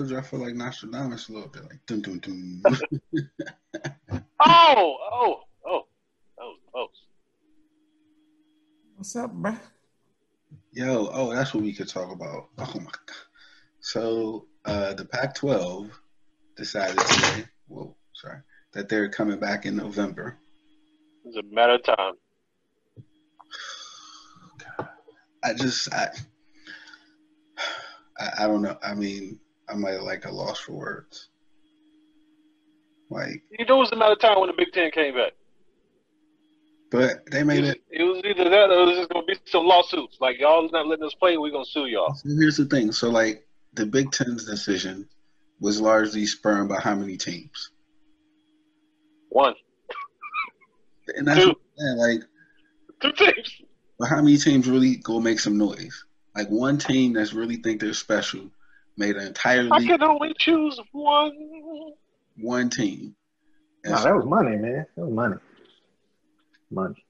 told you I feel like Nostradamus a little bit, like dun dun dun. Oh, oh, oh, oh, oh. What's up, bro? Yo, oh, that's what we could talk about. Oh my god. So uh the Pac-12 decided today, whoa, sorry, that they're coming back in November. It's a matter of time. I just I I, I don't know. I mean, I'm at like a loss for words. Like, You know, it was a matter of time when the Big Ten came back. but they It made was, it. it was either that or it was just gonna be some lawsuits. Like y'all not letting us play, we're gonna sue y'all. So here's the thing. So like the Big Ten's decision was largely spurned by how many teams, One, and that's Two. saying, like, two teams. but how many teams really go make some noise? Like one team that's really think they're special made an entire I can only choose one. one team. And No, so- that was money, man. That was money. Money.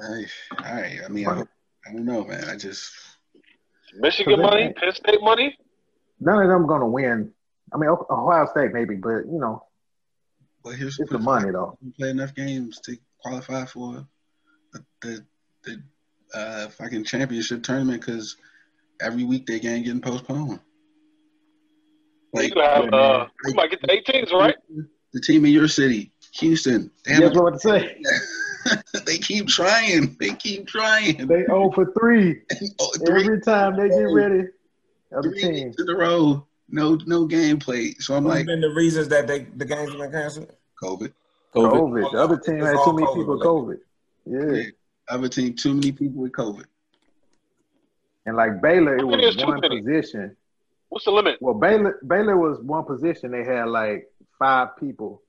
I, all right. I mean, I, I don't know, man. I just Michigan So they- money, Penn State money. None of them gonna win. I mean, Ohio State maybe, but you know, But here's it's the money though. You play enough games to qualify for the the, the uh, fucking championship tournament because every week they game getting postponed. You gonna have uh, you might get the 18s, right? The team in your city, Houston, they, That's haven't- what I'm say. they keep trying. They keep trying. They 0 for three Oh, three, every time they get ready. Other three team. in a row, no no game played. So I'm What's like, been the reasons that they the games have been canceled? COVID. COVID. The other team It's had too many COVID people with COVID. Yeah. Other team, too many people with COVID. And like Baylor, it was is too one many? position. What's the limit? Well, Baylor Baylor was one position. They had like five people,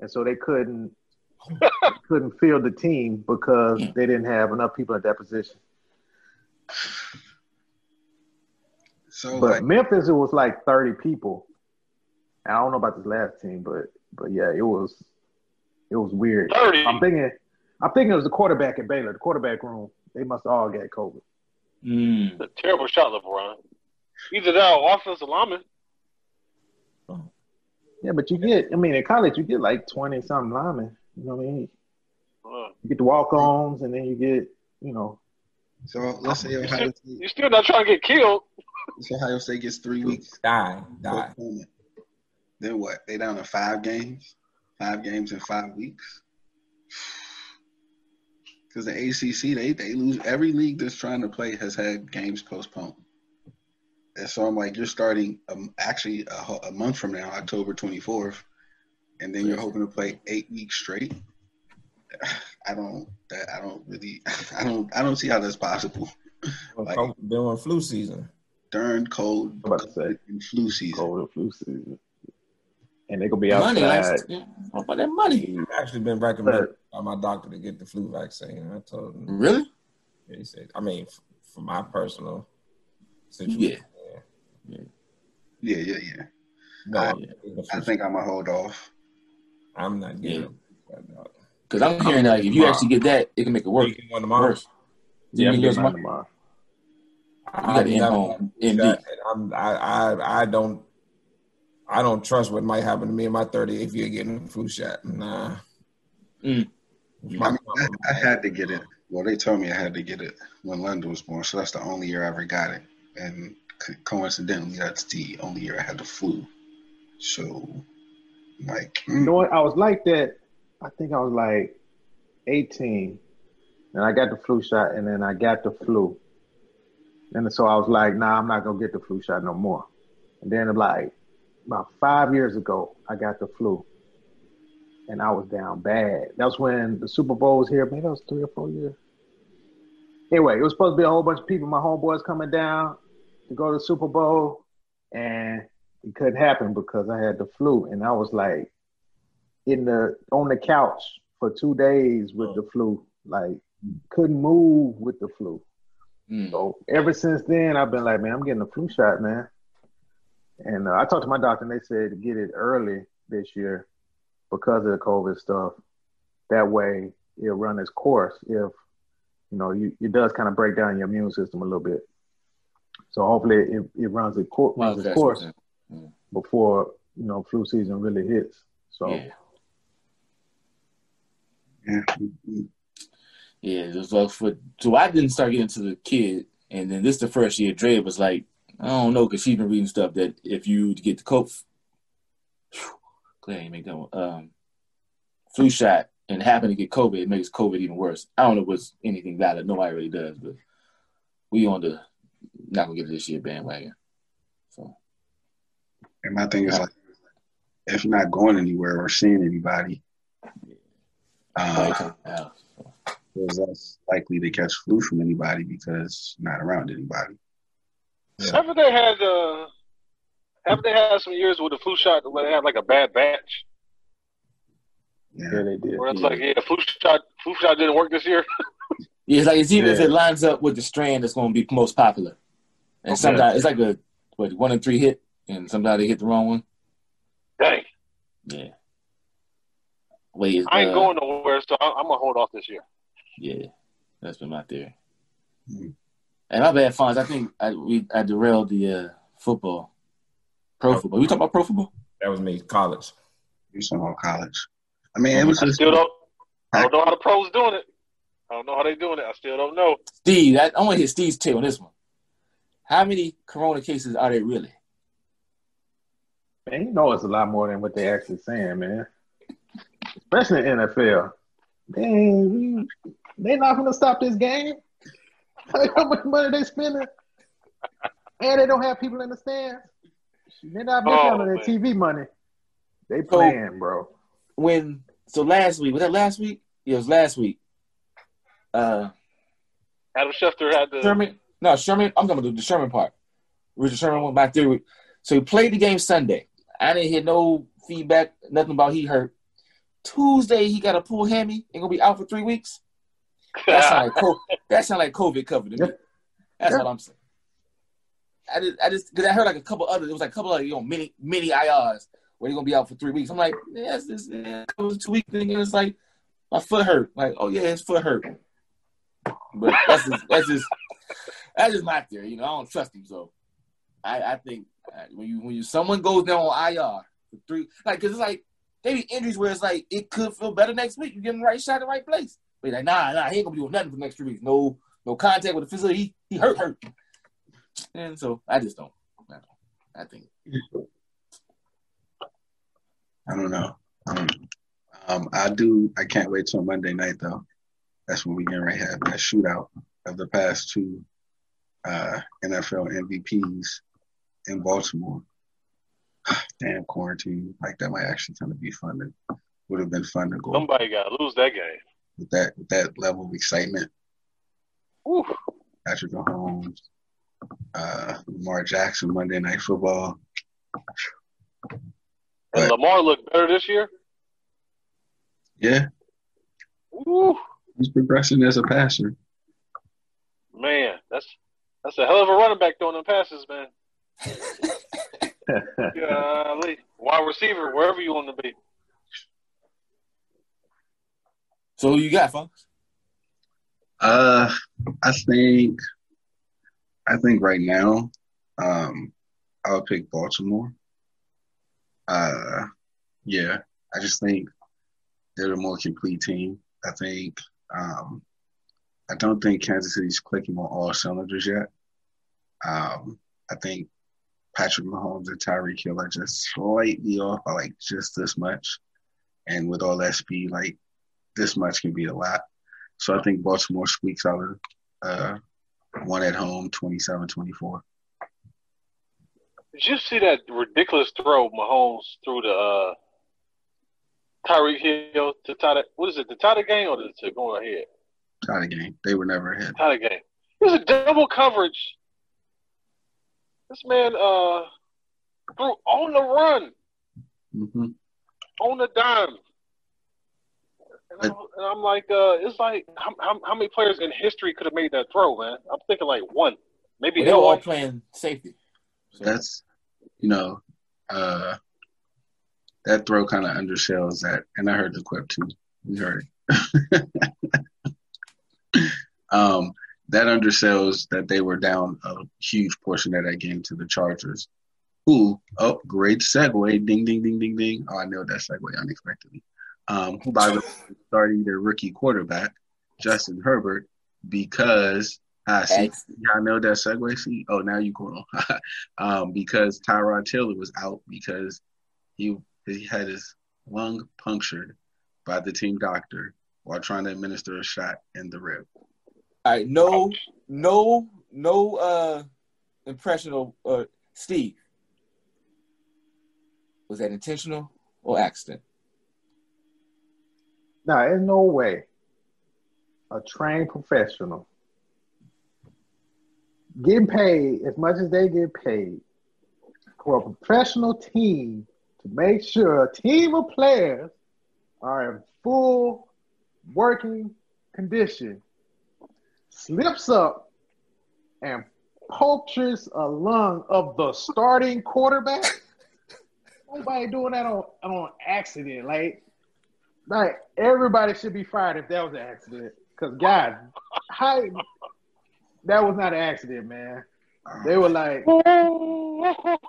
and so they couldn't couldn't field the team because they didn't have enough people at that position. So But like, Memphis, it was like thirty people. I don't know about this last team, but but yeah, it was it was weird. 30. I'm thinking I'm thinking it was the quarterback at Baylor, the quarterback room. They must all get COVID. Mm. It's a terrible shot, LeBron. Either that or offensive lineman. Yeah, but you get I mean in college you get like twenty something linemen. You know what I mean? Uh, You get the walk ons and then you get, you know, so let's say Ohio State, You're still not trying to get killed. so Ohio State gets three weeks. Die, die. Then what? They down to five games, five games in five weeks. Because the ACC, they they lose every league that's trying to play has had games postponed. And so I'm like, you're starting um, actually a, a month from now, October 24th, and then you're hoping to play eight weeks straight. I don't that I don't really I don't I don't see how that's possible Like- During flu season. during cold I'm about to say. and flu season. cold and flu season. And they gonna be Money, outside. like, yeah, how about that money? I've actually been recommended by my doctor to get the flu vaccine. I told him. Really? He said, I mean, f- for my personal situation. Yeah. Yeah, yeah, yeah. No, I- I'm, getting the I think I'm gonna hold off. I'm not getting Yeah. it. Because I'm hearing like if you actually get that, it can make it work. You can one tomorrow. Worse. Yeah, You I'm getting get tomorrow. You got the I've never in-home done MD. that, and I'm, I, I, I don't, I don't trust what might happen to me in my 38th year getting a flu shot. Nah. Mm. I, mean, I, I had to get it. Well, they told me I had to get it when London was born, so that's the only year I ever got it. And co- coincidentally, that's the only year I had the flu. So, like, mm. You know what? I was like that. I think I was like 18, and I got the flu shot, and then I got the flu, and so I was like, "Nah, I'm not gonna get the flu shot no more." And then like about five years ago, I got the flu, and I was down bad. That's when the Super Bowl was here. Maybe that was three or four years. Anyway, it was supposed to be a whole bunch of people. My homeboys coming down to go to the Super Bowl, and it couldn't happen because I had the flu, and I was like in the on the couch for two days with the flu, like couldn't move with the flu. Mm. So ever since then, I've been like, man, I'm getting a flu shot, man. And uh, I talked to my doctor, and they said to get it early this year because of the COVID stuff. That way, it'll run its course. If you know, you, it does kind of break down your immune system a little bit. So hopefully, it, it runs its, cour- runs its course. so- Mm. before you know flu season really hits. So Yeah. Yeah. Yeah, it was like for so I didn't start getting to the kid, and then this the first year. Dre was like, I don't know, because she's been reading stuff that if you get the coke, Clay ain't make that one. Um, flu shot and happen to get COVID, it makes COVID even worse. I don't know what's anything valid. Nobody really does, but we on the not gonna get it this year bandwagon. So And my thing is like, if you're not going anywhere or seeing anybody, nobody uh, come it's less likely to catch flu from anybody because you're not around anybody. Haven't they had uh haven't they had some years with the flu shot where they had like a bad batch? yeah, Yeah. they did. Where it's Yeah. like, yeah, flu shot flu shot didn't work this year. Yeah, it's like it's even if it lines up with the strand that's going to be most popular, and Okay. sometimes it's like a what one and three hit, and sometimes they hit the wrong one. Dang. Yeah. Wait, I ain't uh, going nowhere, so I'm, I'm gonna hold off this year. Yeah, that's been my theory. Hmm. And my bad, Fonz. I think I we I derailed the uh, football, pro football. We talking about pro football? That was me, college. You saw college. I mean, it was I just still don't. I don't know how the pros doing it. I don't know how they doing it. I still don't know. Steve, I, I want to hit Steve's tail on this one. How many corona cases are there really? Man, you know it's a lot more than what they actually saying, man. Especially in NFL. Man, we- they not gonna stop this game. How much money they spending? And they don't have people in the stands. They're not making Oh, out of their man. TV money. They playing, bro. When so last week was that last week? Yeah, it was last week. Uh, Adam Schefter had the. Sherman. No, Sherman. I'm talking about the Sherman part. Richard Sherman went back there. So he played the game Sunday. I didn't hear no feedback, nothing about he hurt. Tuesday he got a pull hammy and gonna be out for three weeks. That sound like co- that sound like COVID covered to me. That's what I'm saying. I just, I just, because I heard like a couple other, it was like a couple of you know mini mini IRs where they're gonna be out for three weeks. I'm like, yeah, it's this yeah, it was a two week thing, and it's like my foot hurt. Like, oh yeah, his foot hurt. But that's just, that's just that's just my theory. You know, I don't trust him, so I, I think uh, when you when you someone goes down on IR for three, like, because it's like they be injuries where it's like it could feel better next week. You him the right shot in the right place. But like, nah, nah, he ain't gonna be doing nothing for the next three weeks. No, no contact with the facility. He, he hurt, hurt. And so I just don't. I, don't. I think I don't know. Um, um, I do. I can't wait till Monday night though. That's when we get to have that shootout of the past two uh, NFL MVPs in Baltimore. Damn quarantine! Like that might actually kind of be fun. To, would have been fun to go Somebody got to lose that game. with that with that level of excitement. Whew. Patrick Mahomes, uh, Lamar Jackson, Monday Night Football. And Lamar looked better this year. Yeah, Woo. he's progressing as a passer. Man, that's that's a hell of a running back throwing them passes, man. Golly. Wide receiver, wherever you want to be. so. Who you got, folks? Uh, I think, I think right now, um, I would pick Baltimore. Uh, yeah, I just think they're the more complete team. I think, um, I don't think Kansas City's clicking on all cylinders yet. Um, I think Patrick Mahomes and Tyreek Hill are just slightly off by like just this much. And with all that speed, like this much can be a lot. So I think Baltimore squeaks out a uh, one at home, 27-24. Did you see that ridiculous throw Mahomes threw to uh, Tyreek Hill to tie that? What is it? To tie the game or to go ahead? Tie the game. They were never ahead. Tie the game. It was a double coverage. This man uh threw on the run, hmm on the dime. And I'm, and I'm like, uh, it's like how, how, how many players in history could have made that throw, man? I'm thinking like one, maybe Well, they were all playing safety. So, That's, you know, uh, that throw kind of undersells that. And I heard the clip too. You heard it. um, that undersells that they were down a huge portion of that game to the Chargers. who, oh, great segue. Ding, ding, ding, ding, ding. Oh, I know that segue unexpectedly. Um, who, by the way, starting their rookie quarterback, Justin Herbert, because I see, Ex- yeah, I know that segue. See, oh, now you going on. um, because Tyrod Taylor was out because he he had his lung punctured by the team doctor while trying to administer a shot in the rib. All right, no, no, no uh impression of uh Steve. Was that intentional or accident? Now, there's no way a trained professional getting paid as much as they get paid for a professional team to make sure a team of players are in full working condition slips up and punctures a lung of the starting quarterback. Nobody doing that on, on accident. Like, like everybody should be fired if that was an accident. Cause guys, how that was not an accident, man. They were like, uh,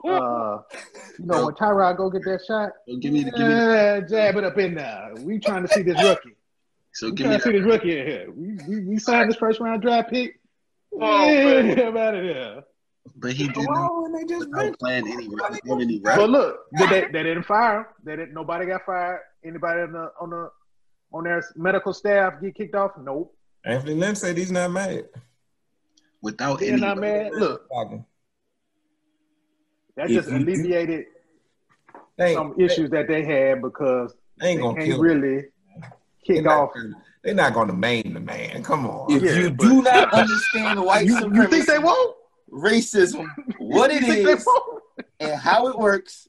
you know, when Tyrod go get that shot, give me the give me. uh, jab it up in there. We trying to see this rookie. So We give me to see that. this rookie in here. We, we, we signed this first round draft pick. Oh, yeah, man. him out of there. But he didn't Why wouldn't they just without bench? playing any any But reps. look, they, they, they didn't fire him. They didn't. Nobody got fired. Anybody on the on the on their medical staff get kicked off? Nope. Anthony Lynn said he's not mad. Without They're any not mad. Look, that just alleviated some issues that they had because they ain't they gonna can't kill really They kick not, off. they're not gonna maim the man. Come on. If Yeah, you but- do not understand the white You, supremacy, you think they won't? racism, what it You think they is, won't? and how it works,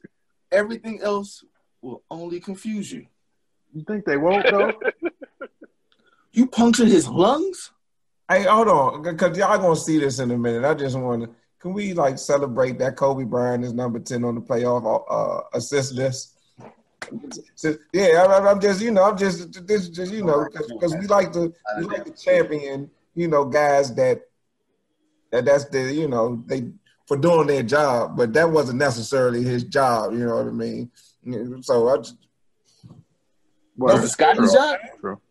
everything else will only confuse you. You think they won't though? You punctured his lungs? Hey, hold on, because y'all gonna see this in a minute. I just want to. Can we like celebrate that Kobe Bryant is number ten on the playoff uh, assist list? So, yeah, I, I'm just you know I'm just this is just you know because we like to we like to champion you know guys that that that's the you know they for doing their job, but that wasn't necessarily his job. You know what I mean? So I just, Was it Scotty's True. job? True.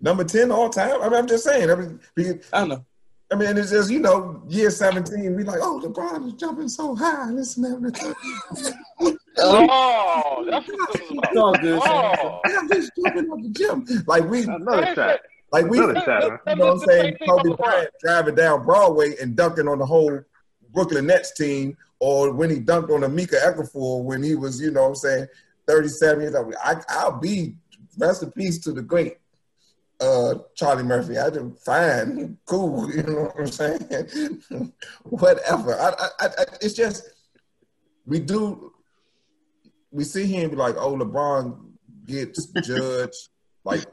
number ten all time. I mean, I'm just saying. I mean, because- I don't know. I mean, it's just you know, year seventeen, we like, oh, LeBron is jumping so high, this and everything. Oh, that's what this is It's all good. Oh, I'm just jumping off the gym, like we, Another shot. like we, Another shot. you know, what I'm saying Kobe Bryant driving down Broadway and dunking on the whole Brooklyn Nets team, or when he dunked on Emeka Okafor when he was, you know, what I'm saying 37 years old. I, I'll be rest in peace to the great uh, Charlie Murphy. I do fine, cool. You know what I'm saying? Whatever. I, I, I, it's just we do. We see him be like, oh, LeBron gets judged like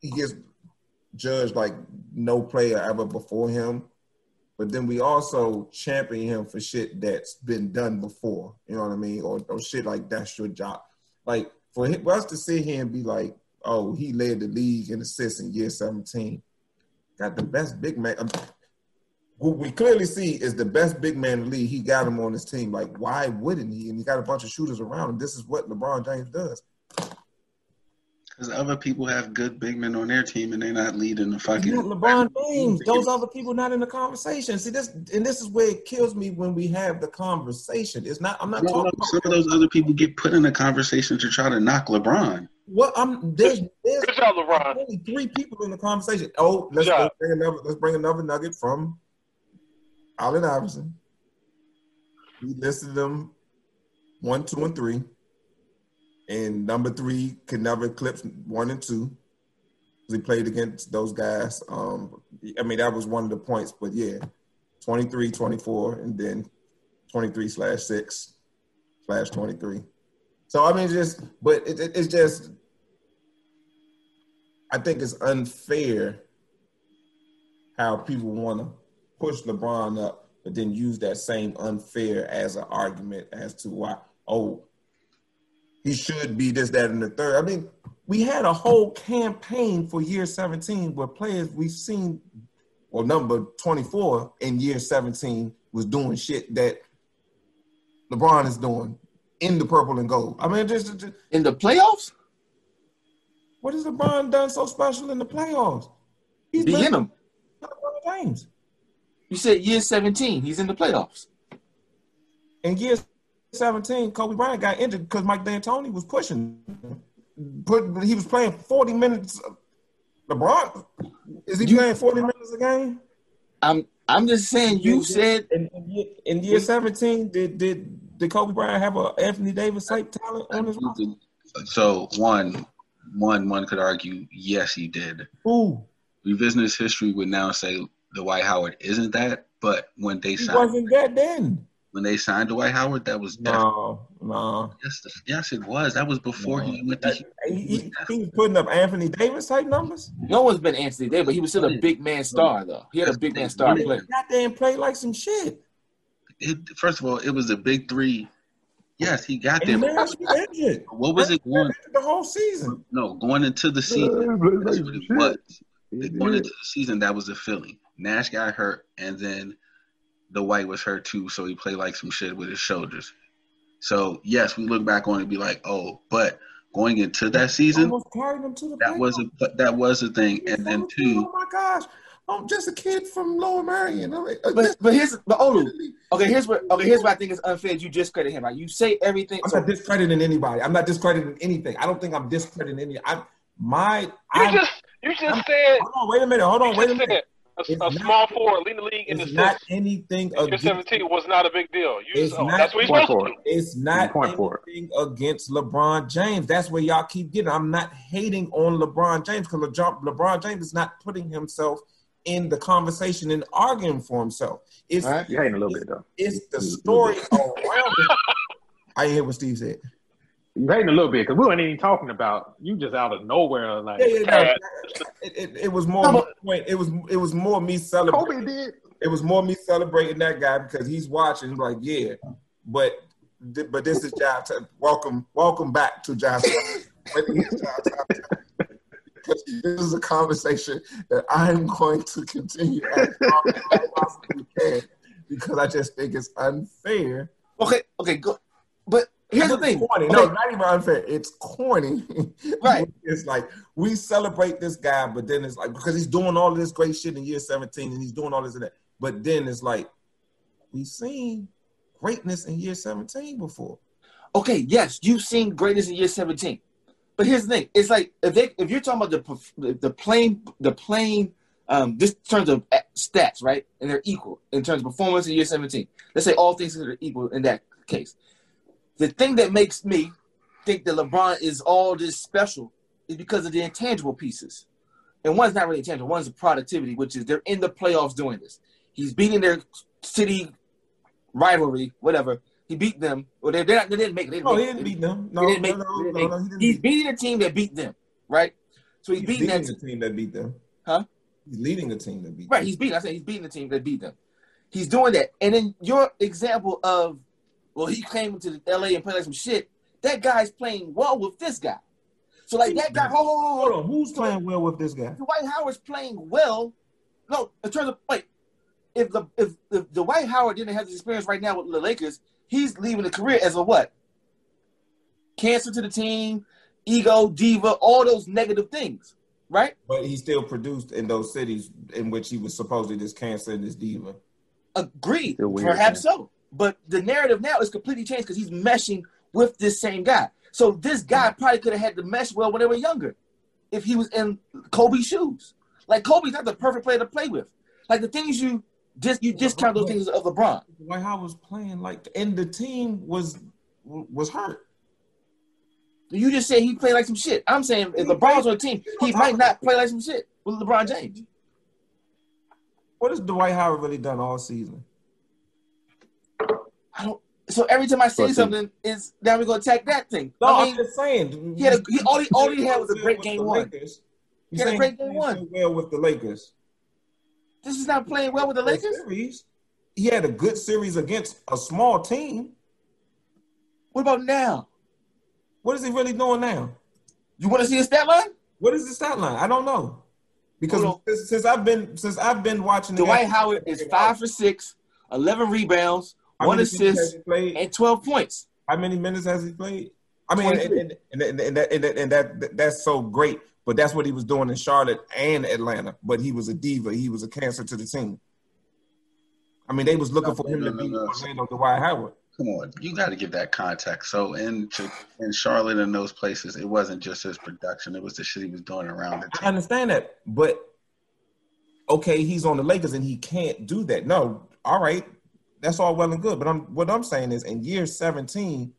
he gets judged like no player ever before him. But then we also champion him for shit that's been done before. You know what I mean? Or, or shit like that's your job. Like for, him, for us to sit here and be like, oh, he led the league in assists in year 17. Got the best big man. Who we clearly see is the best big man in the league. He got him on his team. Like, why wouldn't he? And he got a bunch of shooters around him. This is what LeBron James does. Because other people have good big men on their team and they're not leading the fucking. Not LeBron James. Those other people not in the conversation. See this, and this is where it kills me when we have the conversation. It's not. I'm not No, no, talking some of those other people get put in the conversation to try to knock LeBron. what I'm. There's, there's good job, LeBron. only three people in the conversation. Oh, let's, let's bring another. Let's bring another nugget from Allen Iverson. He listed them one, two, and three. And number three could never eclipse one and two. He played against those guys. Um, I mean, that was one of the points, but yeah, 23, 24, and then 23 slash six slash 23. So, I mean, just, but it, it, it's just, I think it's unfair how people want to push LeBron up, but then use that same unfair as an argument as to why, oh, he should be this, that, and the third. I mean, we had a whole campaign for year 17 where players we've seen, well, number 24 in year 17 was doing shit that LeBron is doing in the purple and gold. I mean, just, just In the playoffs, what has LeBron done so special in the playoffs? He's be been in them. James. You said year 17, he's in the playoffs. In year 17, Kobe Bryant got injured because Mike D'Antoni was pushing. Put he was playing 40 minutes. LeBron is he You- playing 40 minutes a game? I'm I'm just saying you In- said in, in, year, in year 17, did did did Kobe Bryant have a Anthony Davis type talent on his roster? So one, one, one could argue, yes, he did. Ooh, Revisiting his history would now say Dwight Howard isn't that, but when they he signed wasn't that then. when they signed Dwight Howard, that was No, no. yes, yes, it was. That was before he went to. He, he, he was putting up Anthony Davis type numbers. no one's been Anthony Davis, but he was still a big man star though. He had a big man star He play. got there and played like some shit. It, first of all, it was a big three. Yes, he got And there. now. What was it going? The whole season. No, going into the season. That's what it was. Going into the season, that was a feeling. Nash got hurt, and then the White was hurt too, so he played like some shit with his shoulders. So yes, we look back on it and be like, oh, but going into that season, carried him to the that was a that was a thing, and then two, Oh my gosh, I'm just a kid from Lower Merion. I mean, uh, But but here's but Olu, okay, here's what okay, here's what I think is unfair. You discredit him, right? You say everything. I'm So not discrediting anybody. I'm not discrediting anything. I don't think I'm discrediting any. I my You I just you just said hold on. Wait a minute. Hold on. Wait a minute. said a, a It's small forward leading the league in It's the not six. anything Year against. seventeen was not a big deal. You It's just, oh, not- that's what he's Point supposed for to it. do. It's not Point for it. against LeBron James. That's where y'all keep getting. I'm not hating on LeBron James because LeBron, LeBron James is not putting himself in the conversation and arguing for himself. It's All right. You hating a little bit though. it's the story around it. I hear what Steve said. You hating a little bit because we weren't even talking about you just out of nowhere like Yeah, yeah, no, it, it, it was more. No, point. It was it was more me celebrating. Kobe did. It was more me celebrating that guy because he's watching. Like, yeah, but but this is Job. Time. Welcome, welcome back to Job. Time. But it is Job Time. Because this is a conversation that I'm going to continue as long as I possibly can because I just think it's unfair. Okay, okay, good. But here's the thing. Corny. Okay, No, not even unfair. It's corny. Right. It's like we celebrate this guy, but then it's like because he's doing all this great shit in year 17 and he's doing all this and that. But then it's like we've seen greatness in year 17 before. okay, yes, you've seen greatness in year 17. But here's the thing: it's like if they if you're talking about the the, plain the plain um this in terms of uh, stats, right? And they're equal in terms of performance in year 17. Let's say all things are equal in that case. The thing that makes me think that LeBron is all this special is because of the intangible pieces. And one's not really intangible, one's the productivity, which is they're in the playoffs doing this. He's beating their city rivalry, whatever. He beat them. Well, they, they're not, they didn't make it. They didn't No, make he didn't beat them. No, no, no, no, no, He's beating a team that beat them, right? So he's He's beating that the team that beat them. Huh? He's leading a team that beat right. them. Right, he's beating. I said he's beating the team that beat them. He's doing that, and then your example of, well, he came to LA and played like some shit. That guy's playing well with this guy. So like that guy. Hold, hold, hold, Hold hold. on, who's playing well with this guy? Dwight Howard's playing well. No, in terms of wait, if the if, if Dwight Howard didn't have this experience right now with the Lakers, he's leaving the career as a what? Cancer to the team, ego, diva, all those negative things, right? But he still produced in those cities in which he was supposedly this cancer and this diva. Agreed. Still weird, Perhaps so. But the narrative now is completely changed because he's meshing with this same guy. So this guy probably could have had to mesh well when they were younger if he was in Kobe's shoes. Like Kobe's not the perfect player to play with. Like the things you just you discount those things of LeBron. Dwight Howard was playing like, and the team was was hurt. You just said he played like some shit. I'm saying if LeBron's on the team, he might not play like some shit with LeBron James. What has Dwight Howard really done all season? I don't. So every time I say But- something, is now we're gonna attack that thing. No, I I'm mean, just saying. he had a, he, all, he, all he had was a great game one. Lakers. He had a great game one. Well with the Lakers. This is not playing well with the Lakers. Series, he had a good series against a small team. What about now? What is he really doing now? You want to see a stat line? What is the stat line? I don't know. Because since, since I've been since I've been watching the Dwight game- Howard is five for six, 11 rebounds, How one many minutes assist, has and 12 points. How many minutes has he played? I mean, and, and, and, and, and, that, and, that, and that that's so great. But that's what he was doing in Charlotte and Atlanta. But he was a diva. He was a cancer to the team. I mean, they was looking for him to No, no, be no, no. Orlando Dwight Howard. Come on, you got to give that context. So in to, in Charlotte and those places, it wasn't just his production; it was the shit he was doing around the I understand that, but okay, he's on the Lakers and he can't do that. No, all right, that's all well and good. But I'm what I'm saying is, in year 17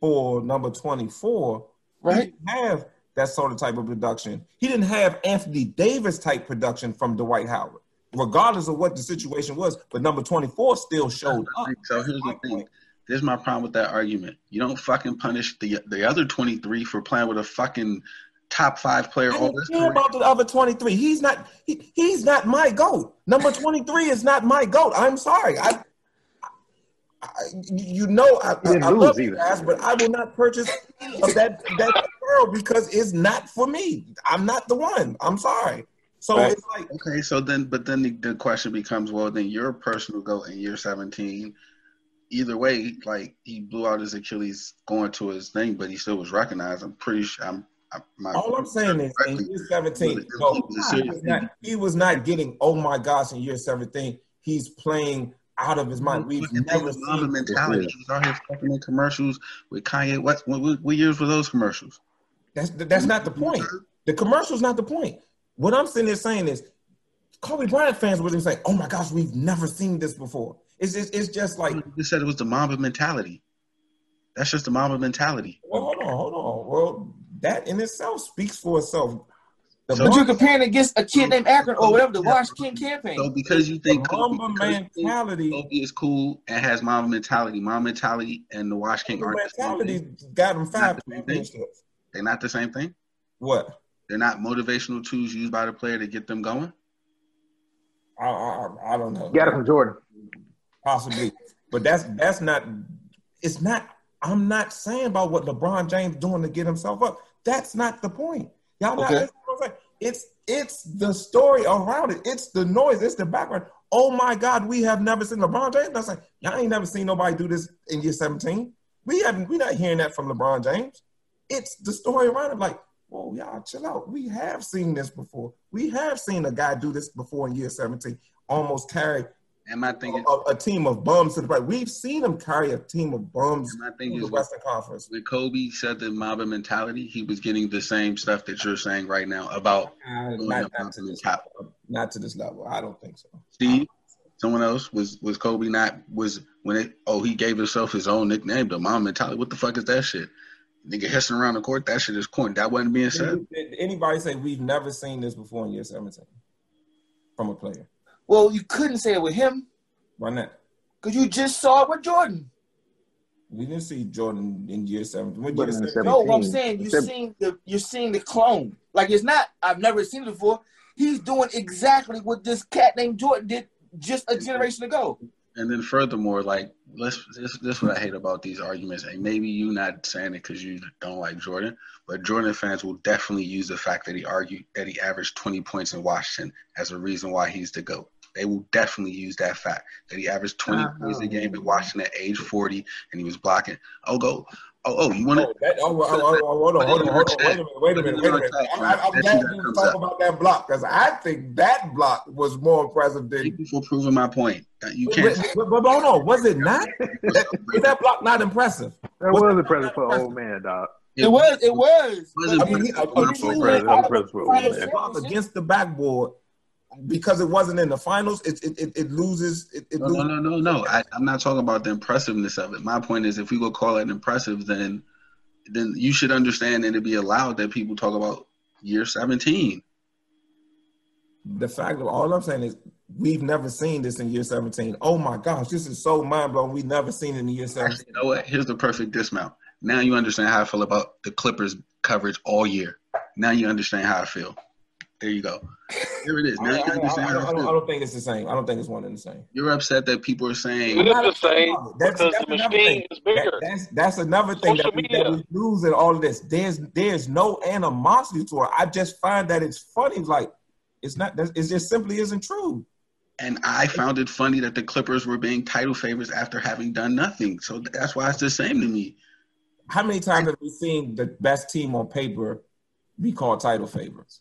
for number 24, Right. he didn't have that sort of type of production. He didn't have Anthony Davis type production from Dwight Howard, regardless of what the situation was. But number 24 still showed up. So here's the thing. Here's my problem with that argument. You don't fucking punish the the other 23 for playing with a fucking top five player I all don't this care about the other 23. He's not he, he's not my goat. Number 23 is not my goat. I'm sorry. I, I you know I, He didn't I love you either. guys, but I will not purchase of that that girl because it's not for me. I'm not the one. I'm sorry. So Right. it's like Okay, so then, but then the, the question becomes, well, then your personal goal in year 17. Either way, like he blew out his Achilles going to his thing, but he still was recognized. I'm pretty sure. I'm. I, my, all I'm saying is in year 17, He no, was a he was not, he was not getting oh my gosh in year 17. He's playing out of his mind. We've never seen mentality. He was out here fucking in commercials with Kanye. What, what, what, years were those commercials? That's that's not the point. The commercial's not the point. What I'm sitting there saying is, Kobe Bryant fans would be saying, "Oh my gosh, we've never seen this before." It's just, it's just like, You said it was the Mamba mentality. That's just the Mamba mentality. well, hold on, hold on. Well, that in itself speaks for itself. The So- But you're comparing against a kid named Akron or whatever, the Wash King campaign. So because you think Kobe, Mamba because mentality, Kobe is cool and has Mamba mentality, Mamba mentality and the Wash King the aren't the same mentality got him five Not the championships. They're not the same thing. What? They're not motivational tools used by the player to get them going. I, I, I don't know. Got it from Jordan. possibly. But that's that's not. It's not. I'm not saying about what LeBron James doing to get himself up. That's not the point. Y'all Okay. listening It's it's the story around it. It's the noise. It's the background. Oh my God, we have never seen LeBron James. That's like y'all ain't never seen nobody do this in year 17. We haven't. We're not hearing that from LeBron James. It's the story around it. Like, whoa, y'all chill out. We have seen this before. We have seen a guy do this before in year 17. Almost carry And my thing is, a, a team of bums to the play. We've seen him carry a team of bums and my to thing the is, Western Conference. when Kobe said the Mamba mentality, he was getting the same stuff that you're saying right now about Uh, not, not to this mentality. level. Not to this level. I don't think so. Steve. Someone else was was Kobe not was when it oh he gave himself his own nickname the Mamba mentality. What the fuck is that shit? Nigga hissing around the court, that shit is corny. That wasn't being said. Did anybody say we've never seen this before in year 17 from a player? Well, you couldn't say it with him Why not? because you just saw it with Jordan. We didn't see Jordan in year 17. What year in 17? No, what I'm saying, you're Seven- seeing the you're seeing the clone. Like it's not. I've never seen it before. He's doing exactly what this cat named Jordan did just a generation ago. And then furthermore, like let's this this is what I hate about these arguments. And maybe you not saying it because you don't like Jordan, but Jordan fans will definitely use the fact that he argued that he averaged 20 points in Washington as a reason why he's the GOAT. They will definitely use that fact that he averaged 20 Uh-huh. points a game in Washington at age 40 and he was blocking. Oh, go. Oh, oh, you want to? Oh, oh, oh, oh, oh, hold on, hold on, hold on, wait a minute, wait a minute, wait a minute. I, I, I'm glad you talk about that block because I think that block was more impressive than. Thank you for proving my point. You can't. but, but, but hold on, was it not? Was that block not impressive? That Was was impressive for an old man, dog. It was. It was. Wasn't I mean, he, I, impressive. I'm sure he Impressive, had impressive for a old man. block against the backboard because it wasn't in the finals. It it, it, it loses. It, it No, no, loses. no, no, no. I, I'm not talking about the impressiveness of it. My point is, if we go call it impressive, then then you should understand and it be allowed that people talk about year 17. The fact of all I'm saying is we've never seen this in year 17. Oh my gosh, this is so mind blowing. We've never seen it in year 17. Actually, you know what? Here's the perfect dismount. Now you understand how I feel about the Clippers coverage all year. Now you understand how I feel. There you go. Here it is. I, Now I, I, I, don't, I I don't think it's the same. I don't think it's one and the same. You're upset that people are saying It is the same. That's- because that's the another machine thing. is bigger. That- that's that's another thing that we, that media. we lose in all of this. There's there's no animosity to it. I just find that it's funny. Like it's not. It just simply isn't true. And I found it funny that the Clippers were being title favorites after having done nothing. So that's why it's the same to me. How many times have we seen the best team on paper be called title favorites,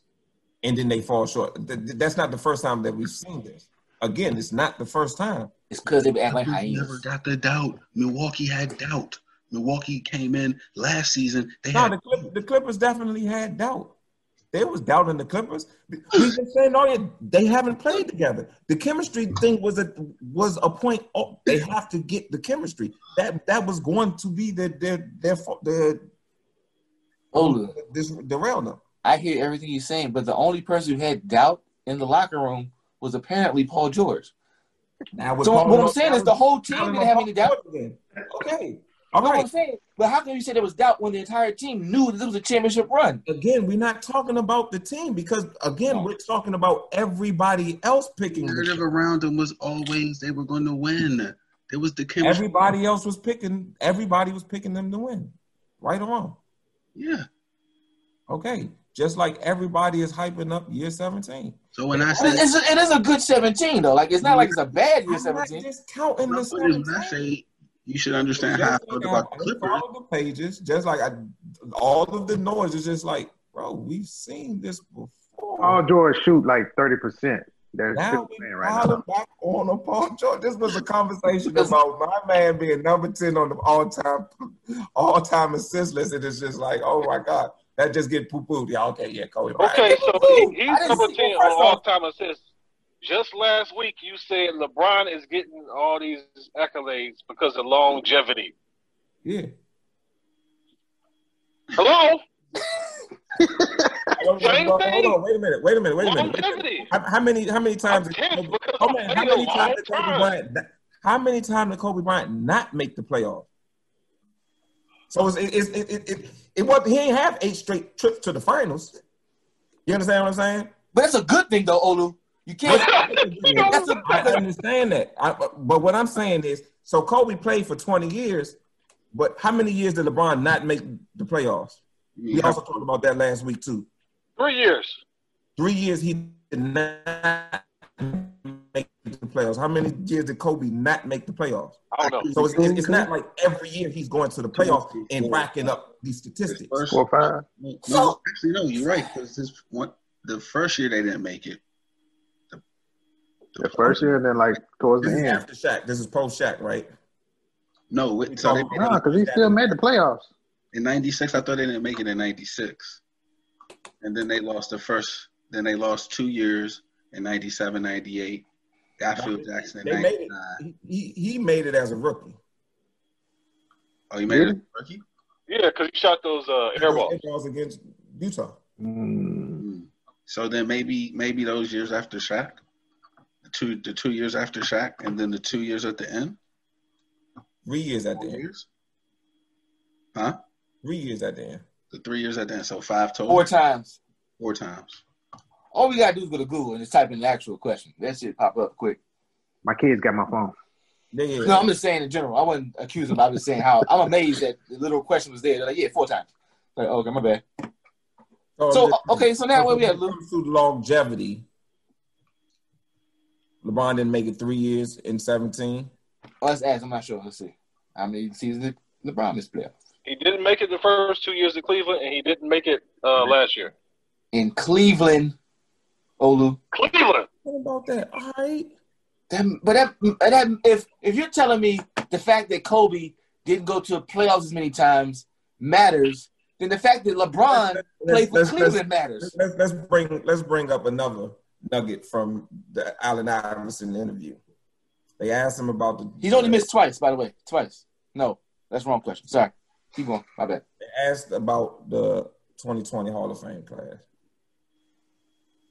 and then they fall short? Th- th- That's not the first time that we've seen this. Again, it's not the first time. It's because they be acting like Clippers never got the doubt. Milwaukee had doubt. Milwaukee came in last season. They No, had the, Clip, the Clippers definitely had doubt. There was doubt in the Clippers. We've been saying all year they haven't played together. The chemistry thing was a was a point. Oh, they have to get the chemistry. That that was going to be the their their their, Olu, this derail them. I hear everything you're saying, but the only person who had doubt in the locker room was apparently Paul George. Now So Paul- what I'm saying is the whole team didn't have any doubt. George again. Okay, all You know what. I'm saying? But how can you say there was doubt when the entire team knew that this was a championship run? Again, we're not talking about the team because again, we're talking about everybody else picking. The the narrative around them was always they were going to win. There was the chemistry. Everybody else was picking. Everybody was picking them to win, right or wrong. yeah. Okay, just like everybody is hyping up year seventeen. So when I It say is, it is a good 17 though. Like it's not like it's a bad year I'm not 17. discounting the when I seventeen. say you should understand how I Just felt about the Clippers. follow the pages, just like I, all of the noise is just like, bro, we've seen this before. Paul George shoot like thirty percent. They're Now still we playing right now. back on a Paul George. This was a conversation about my man being number ten on the all time, all time assist list, and it's just like, oh my god, that just get poo pooed. Yeah, okay, yeah, Kobe. Bryant. Okay, so he, he's didn't number see- 10 well, first on all time assists. Just last week, you said LeBron is getting all these accolades because of longevity. yeah. Hello? Hold Same on, thing. hold on, wait a minute, wait a minute, wait a minute. Longevity. How, how many? How many times? Did Kobe, how many, how played many a times did Kobe. Bryant? How many times did Kobe Bryant not make the playoffs? So it's, it, it, it, it, it, it was he ain't have eight straight trips to the finals. You understand what I'm saying? But that's a good thing though, Olu. You can't. that's a I understand that. I, but what I'm saying is, so Kobe played for 20 years, but how many years did LeBron not make the playoffs? We also talked about that last week too. Three years. Three years he did not make the playoffs. How many years did Kobe not make the playoffs? I don't know. So it's, it's, it's not like every year he's going to the playoffs and racking up these statistics. First, Four five. no, So- actually, no, you're right. Because this one, the first year they didn't make it. The, The first year, and then like towards This the end. after Shaq. This is post Shaq, right? No, wait, so they made No, because he still made the playoffs. in '96. I thought they didn't make it in '96, and then they lost the first. Then they lost two years in '97, '98. Got Phil Jackson They in made it. He, he he made it as a rookie. Oh, you made it as Really? a rookie? Yeah, because he shot those uh, air balls. It was against Utah. Mm. Mm. So then maybe maybe those years after Shaq, the two the two years after Shaq, and then the two years at the end. Three years at the end. years? Huh? Three years at the end. The three years at the end. So five total. Four times. Four times. All we gotta do is go to Google and just type in the actual question. That shit pop up quick. My kids got my phone. Yeah, yeah. No, I'm just saying in general. I wasn't accusing them. I was saying how I'm amazed that the little question was there. They're like, yeah, four times. Like, okay, my bad. So, I'm just- okay, so now where we at, when Lou? it comes longevity, LeBron didn't make it three years in 17. Oh, let's ask. I'm not sure. Let's see. How many seasons did LeBron miss playoffs? He didn't make it the first two years in Cleveland, and he didn't make it uh, last year. In Cleveland, Oh, Olu. Cleveland. What about that? All right. That, but that, that if if you're telling me the fact that Kobe didn't go to the playoffs as many times matters, then the fact that LeBron Let's- played for let's- Cleveland let's- matters. Let's, let's bring let's bring up another nugget from the Allen Iverson interview. They asked him about the. He's only missed twice, by the way. Twice. No, that's wrong question. Sorry. Keep going. My bad. They asked about the 2020 Hall of Fame class.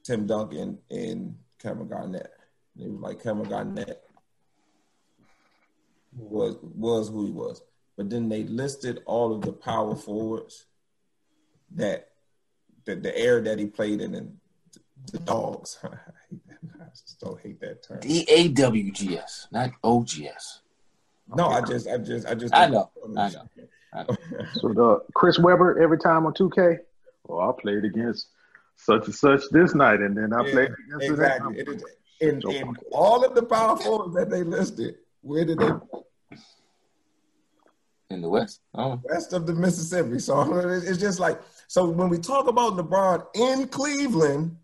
Tim Duncan and Kevin Garnett. They was like Kevin Garnett was was who he was, but then they listed all of the power forwards that the the era that he played in and the dogs. I hate that. I just don't hate that term. D A W G S, not O G S. No, I just, I just, I just. I know, I know. So the Chris Webber every time on 2K. Well, I played against such and such this night, and then I Yeah, played against exactly. It. It is, in, in all of the power forwards that they listed, where did they in the West. Oh, west of the Mississippi? So it's just like so when we talk about LeBron in Cleveland,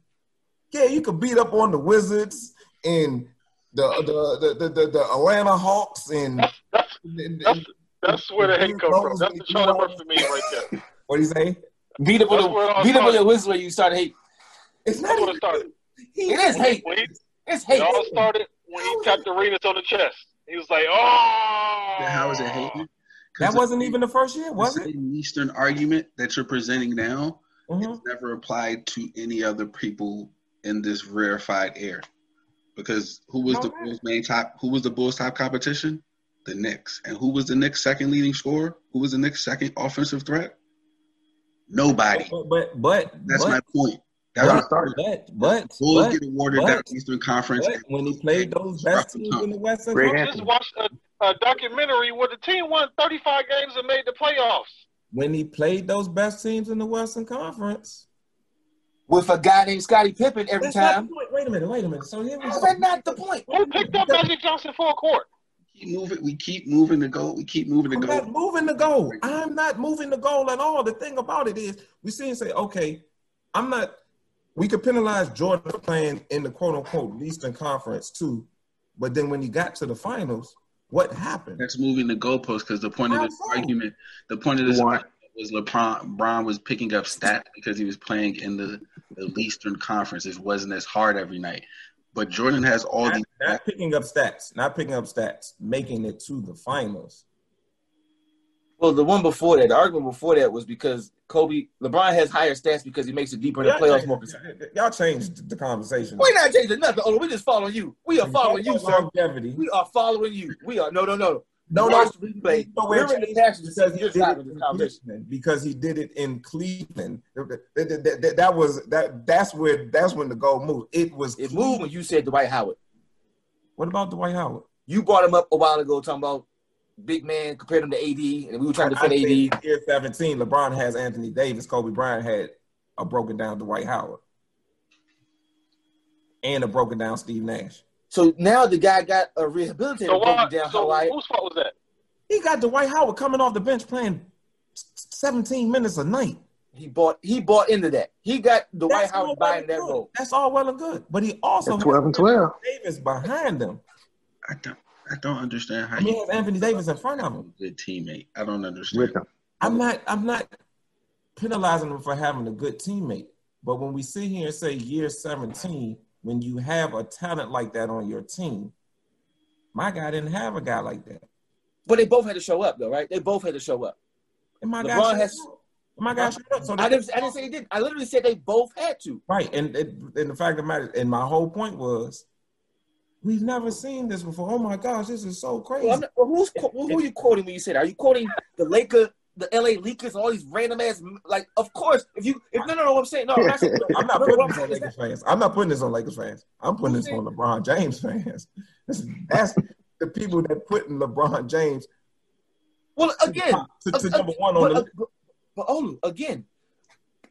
yeah, you could beat up on the Wizards and the the the, the, the Atlanta Hawks and That's that's that's, that's where the hate comes from. That's the Charlie Murphy meme right there. what do you say? Beat up That's on where it the all beat up on started. the where you start hate. It's not That's even it started. It is hate. He, It's hate. it all started when he tapped Arenas on the chest. He was like, "Oh." How is it hating? That wasn't even the first year, was the it? Eastern argument that you're presenting now Mhm. it's never applied to any other people in this rarefied air. Because who was the Bulls' main top? Who was the Bulls' top competition? The Knicks. And who was the Knicks' second leading scorer? Who was the Knicks' second offensive threat? Nobody. But but but That's but, my point. That's but, my started. point. but but Bulls but, get awarded but- that Eastern Conference. but when he played those best teams in the Western Greg Conference, Just watched a, a documentary where the team won 35 games and made the playoffs. when he played those best teams in the Western Conference, With a guy named Scottie Pippen every that's not time. the point. Wait a minute, wait a minute. So here we How's go. that not the point? Who picked up Magic Johnson full court? Keep moving. We keep moving the goal. We keep moving the I'm not goal. moving the goal. I'm not moving the goal at all. The thing about it is, we see and say, okay, I'm not. We could penalize Jordan for playing in the quote unquote Eastern Conference too, but then when he got to the finals, what happened? That's moving the goalpost because the point of How this so? argument, the point of this Why? argument was LeBron Brown was picking up stats because he was playing in the, the Eastern Conference. It wasn't as hard every night. But Jordan has all Not, these. not picking up stats, not picking up stats, making it to the finals. Well, the one before that, the argument before that was because Kobe, LeBron has higher stats because he makes it deeper in the Y'all playoffs changed- more consistent. Y'all changed the conversation. We're not changing nothing. Oh, we're just following you. We are following you, sir. Longevity. We are following you. We are no, no, no. No, no, replay. no, We're in the passion because he did it in. Cleveland. Because he did it in Cleveland. That, was that. That's where. That's when the goal moved. It was. It moved when you said Dwight Howard. What about Dwight Howard? You brought him up a while ago talking about big man, compared him to AD, and we were trying to I defend think AD. year 17, LeBron has Anthony Davis. Kobe Bryant had a broken down Dwight Howard, and a broken down Steve Nash. So now the guy got a rehabilitated, So, why, broken down so Hawaii. whose fault was that? He got Dwight Howard coming off the bench playing 17 minutes a night. He bought he bought into that. He got Dwight That's Howard buying that good. role. That's all well and good, but he also has 12 and 12. Davis behind him. I don't. I don't understand how I mean, he you has Anthony Davis in front of him. good teammate. I don't understand. With them. I'm not. I'm not penalizing him for having a good teammate. But when we sit here and say year 17, when you have a talent like that on your team, my guy didn't have a guy like that. But they both had to show up though, right? They both had to show up. And my LeBron guy showed has- up. My guy showed up. So I didn't I didn't say they didn't. I literally said they both had to. right. And, and and the fact of the matter, and my whole point was, we've never seen this before. Oh my gosh, this is so crazy. Well, not, well, who's qu- who are you quoting when you say that? Are you quoting the Laker, the LA Lakers, all these random ass like? Of course, if you if no no no, what I'm saying no, I'm not saying, I'm not putting this on saying is Lakers fans. I'm not putting this on Lakers fans. I'm putting this on LeBron James fans. This is, that's the people that put in LeBron James Well, again, to, to uh, number one on but, the but, but Olu, again,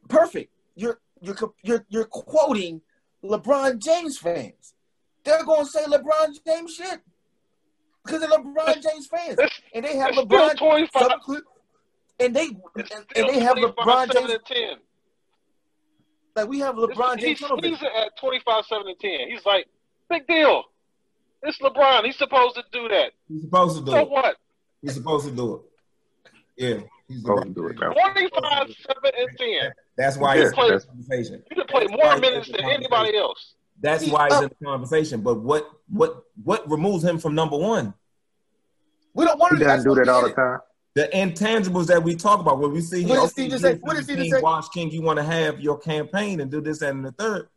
perfect. You're you're you're you're quoting LeBron James fans. They're going to say LeBron James shit because they're LeBron James fans, and they have it's still LeBron. 25. Some- and they and, and they have 25, LeBron James. and 10. Like we have LeBron James. he's, he's at 25, 7 and 10. He's like, big deal. It's LeBron. He's supposed to do that. He's supposed to do So it. what? He's supposed to do it. Yeah, he's Go the and do it now. 25, 7 and 10. That's why Yeah, he's in the conversation. You can play more minutes than anybody else. That's He's why he's up. in the conversation. But what what what removes him from number one? We don't want to do that all the time. The intangibles that we talk about when we see What here, did Steve just say? What did Steve just say? Watch King, you want to have your campaign and do this that, and the third.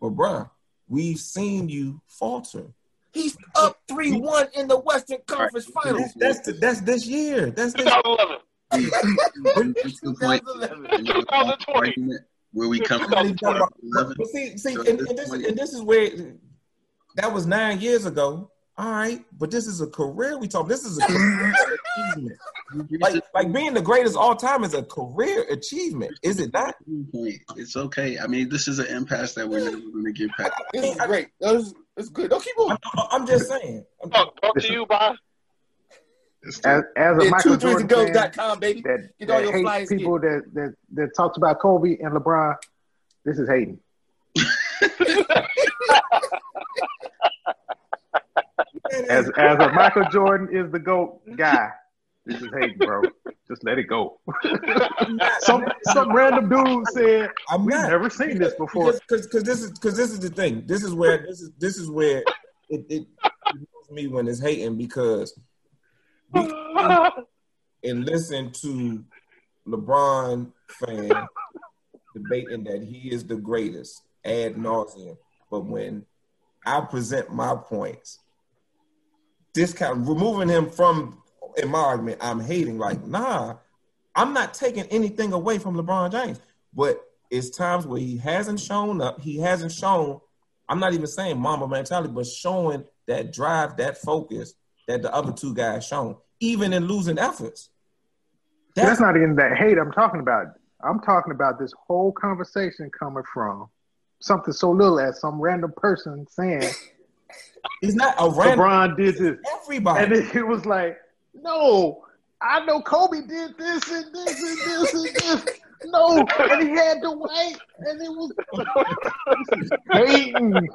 But bruh, we've seen you falter. He's up three one in the Western Conference Finals. That's that's, that's this year. That's this 2011. And the point- 2011. and it's the 2020. where we come from. not even talking about- But see, see, So and, and this, point- and this is where that was nine years ago. All right, but this is a career we talk. This is a career achievement. like like being the greatest all time is a career achievement, is it not? It's okay. I mean, this is an impasse that we're never going to get past. This is great. This it's good. Don't keep on. I'm, I'm just saying. I'm Talk, talk to you, Bob. As, as a Yeah, Michael two threes Jordan to fan go.com, baby. that, Get all that your flyers. hates people that, that that talks about Kobe and LeBron, this is hating. As as a Michael Jordan is the GOAT guy, this is hate, bro. Just let it go. some some random dude said, I'm We've never seen this before. because because this is because this is the thing. This is where this is this is where it, it, it me when it's hating because we and listen to LeBron fan debating that he is the greatest ad nauseum, but when I present my points, discount removing him from in my argument, I'm hating like nah. I'm not taking anything away from LeBron James, but it's times where he hasn't shown up. He hasn't shown. I'm not even saying Mamba mentality, but showing that drive, that focus that the other two guys shown, even in losing efforts. That's not even that hate I'm talking about. I'm talking about this whole conversation coming from something so little as some random person saying It's not a random. LeBron did this. Everybody. And it, it was like, no, I know Kobe did this and this and this and this. No, and he had to wait, and it was hating.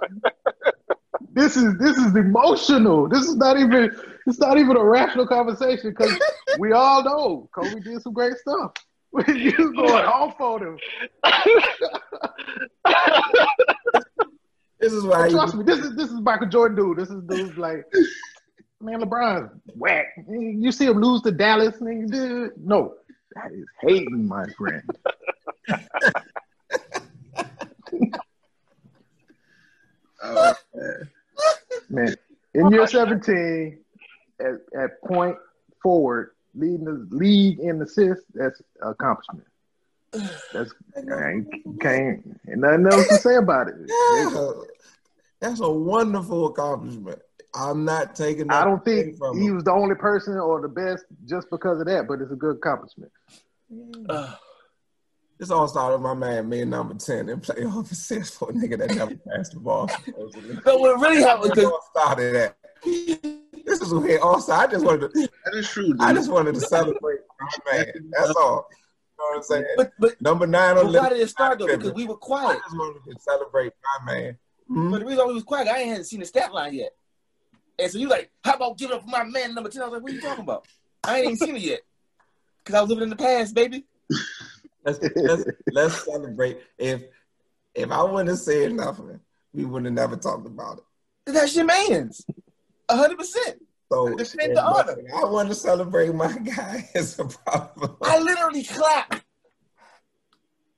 This is this is emotional. This is not even it's not even a rational conversation because we all know Kobe did some great stuff. you going off on him. this is why Trust me, this is this is Michael Jordan dude. This is dude's like, man, LeBron's whack. You see him lose to Dallas, nigga, dude. No, that is hating, my friend. Oh, man. Man, in year 17, at, at point forward, leading the league in assists, that's accomplishment. That's I ain't, can't ain't nothing else to say about it. Yeah. That's a wonderful accomplishment. I'm not taking. I don't think from he him. was the only person or the best just because of that, but it's a good accomplishment. Uh, This all started with my man, me number ten, and playoff assists for a nigga that never passed the ball. supposedly. but what really happened It because all started at. This is where it all started. I just wanted to. That is true, dude. I just wanted to celebrate my man. That's all. You know what I'm saying? but but Number nine on why the did it start though? Because we were quiet. I just wanted to celebrate my man. Hmm? But the reason why we was quiet, I ain't hadn't seen the stat line yet. And so you like, how about giving up for my man number ten? I was like, what are you talking about? I ain't even seen it yet. Cause I was living in the past, baby. Let's, let's let's celebrate. If if I wouldn't have said nothing, we wouldn't have never talked about it. That's your man's. A hundred percent. So Defend the honor. I want to celebrate my guy. It's a problem. I literally clapped.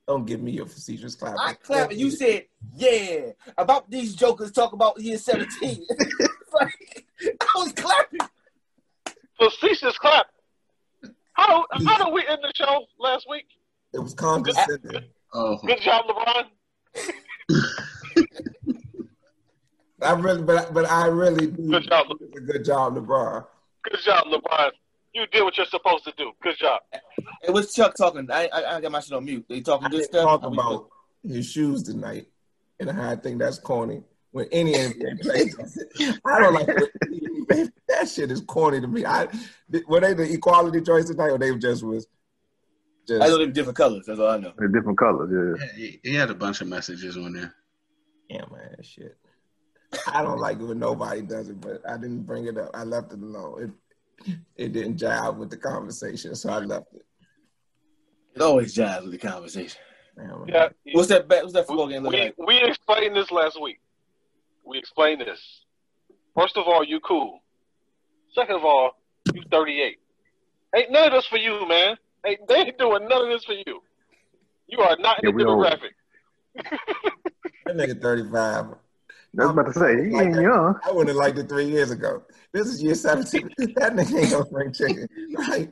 Don't give me your facetious clap. I clapped and you said, yeah, about these jokers talk about year 17. like, I was clapping. Facetious clap. How how did we end the show last week? it was condescending. Oh, Good job, LeBron. I really, but but I really do. Good job. think a good job, LeBron. Good job, LeBron. You did what you're supposed to do. Good job. It was Chuck talking. I, I, I got my shit on mute. They talking I good stuff. talk I mean, about his shoes tonight, and I think that's corny. When any NBA player, I don't like it. that shit is corny to me. I were they the equality choice tonight, or they just was just I know them different colors. That's all I know. They're different colors, yeah. yeah, he, he had a bunch of messages on there. yeah, man, shit. I don't like it when nobody does it, but I didn't bring it up. I left it alone. It it didn't jive with the conversation, so I left it. It always jives with the conversation. Man, man. Yeah. What's that? What's that football game look We, like? we explained this last week. We explained this. First of all, you cool. Second of all, you 38. Ain't none of this for you, man. Ain't they ain't doing none of this for you. You are not in Yeah, the demographic. That nigga 35. I was about to say, he Like ain't that. young. I wouldn't have liked it three years ago. This is year 17. that nigga ain't gonna bring chicken. Right?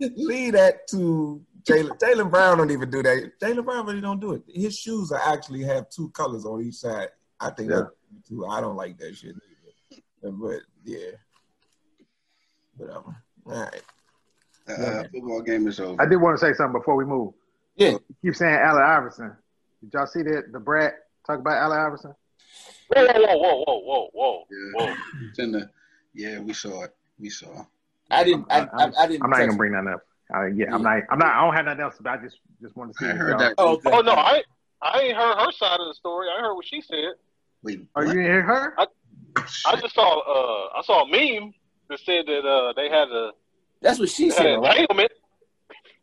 Leave that to Jaylen. Jaylen Brown don't even do that. Jaylen Brown really don't do it. His shoes are actually have two colors on each side. I think Yeah. that's too. I don't like that shit either. But yeah. Whatever. All right. uh, football game is over. I did want to say something before we move. Yeah. You keep saying Allen Iverson. Did y'all see that? The brat talk about Allen Iverson. Whoa, whoa, whoa, whoa, whoa, whoa, Yeah. whoa. It's in the, yeah, we saw it. We saw. I didn't. I, I, I didn't. I'm not gonna bring that up. Uh, yeah, I'm not. I'm not. I don't have nothing else. But I just just want to see. I heard that. Oh. Oh no, I I ain't heard her side of the story. I heard what she said. Wait, Oh, you what? didn't hear her? I just saw uh I saw a meme that said that uh they had a That's what she said. an Right?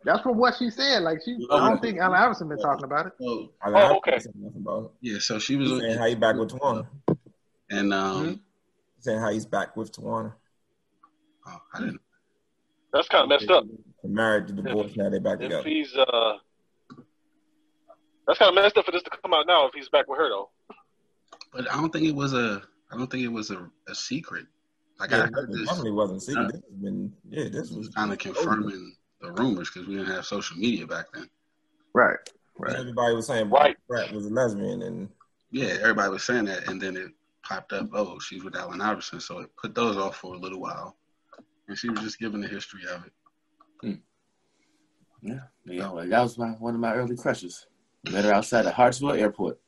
Entanglement. That's from what she said. Like she, I don't think Allen Iverson been talking about it. Oh, Oh, okay. Nothing about it. yeah. So she was, He's saying how he back with Tawana. and um, Mm-hmm. He's saying how he's back with Tawana. oh, I didn't. That's kind of messed up. Married to divorce now. They back If together. he's uh, that's kind of messed up for this to come out now. If he's back with her though. But I don't think it was a. I don't think it was a, a secret. Like I Yeah, heard it this. definitely wasn't secret. This has been yeah. This This was was kind of confirming the rumors because we didn't have social media back then. Right. Right. Everybody was saying Right. Brat was a lesbian, and Yeah, everybody was saying that, and then it popped up. Oh, she's with Allen Iverson, so it put those off for a little while, and she was just giving the history of it. Hmm. Yeah, yeah. Well, that was my one of my early crushes. Met her outside the Hartsfield Airport.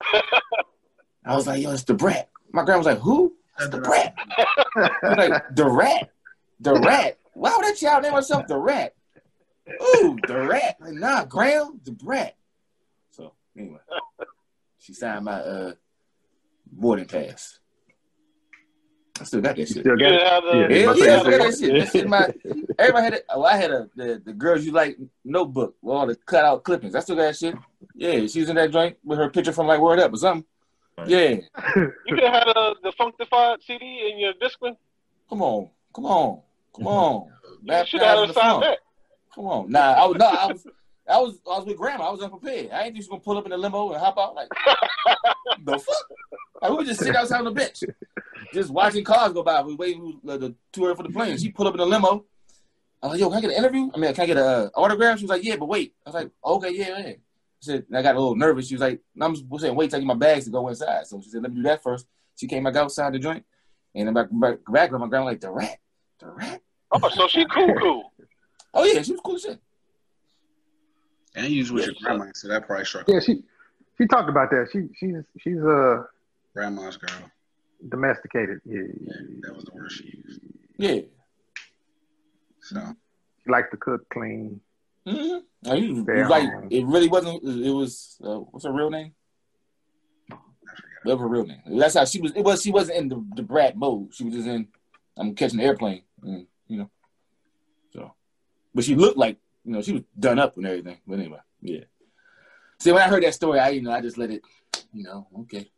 I was like, "Yo, it's the brat." My grandma was like, "Who?" It's the brat. I was like, "The rat, the rat." Why would that child name herself the rat? Ooh, the rat. Like, nah, Graham, the brat. So anyway, she signed my uh boarding pass. I still got that shit. Still You got didn't it. have the, Yeah, Yeah, yeah, I got that shit. That shit my, everybody had it. Oh, I had a the, the girls you like notebook with all the cut out clippings. I still got that shit. Yeah, she was in that joint with her picture from like Word Up or something. Yeah, you could have had uh, the Funkdafied CD in your Discman. come on, come on, come on. You should have had her the sign that. Come on. Nah, I was no, I was I was I was with grandma. I was unprepared. I ain't just gonna pull up in the limo and hop out like the fuck. Like, we would just sit outside on the bench, just watching cars go by. We waiting for the tour for the plane. She pulled up in the limo. I was like, "Yo, can I get an interview? I mean, can I get a uh, autograph?" She was like, "Yeah, but wait." I was like, "Okay, yeah, yeah." I said, and I got a little nervous. She was like, "I'm just saying, wait, till I get my bags to go inside." So she said, "Let me do that first. She came back outside the joint, and then back back, back my grandma like the rat, the rat. Oh, so she cool, cool. Oh yeah, she was cool as shit. And you was with your grandma, so that probably struck Yeah, she she talked about that. She she's she's uh grandma's girl. domesticated. Yeah, Yeah, that was the word she used. Yeah. So she likes to cook, clean. Mm-hmm. You, you like it really wasn't. It was uh, what's her real name? I. Love her real name. That's how she was. It was. She wasn't in the, the brat mode. She was just in. I'm catching the airplane. And, you know. So, but she looked like you know she was done up and everything. But anyway, yeah. See, when I heard that story, I you know I just let it. You know, okay.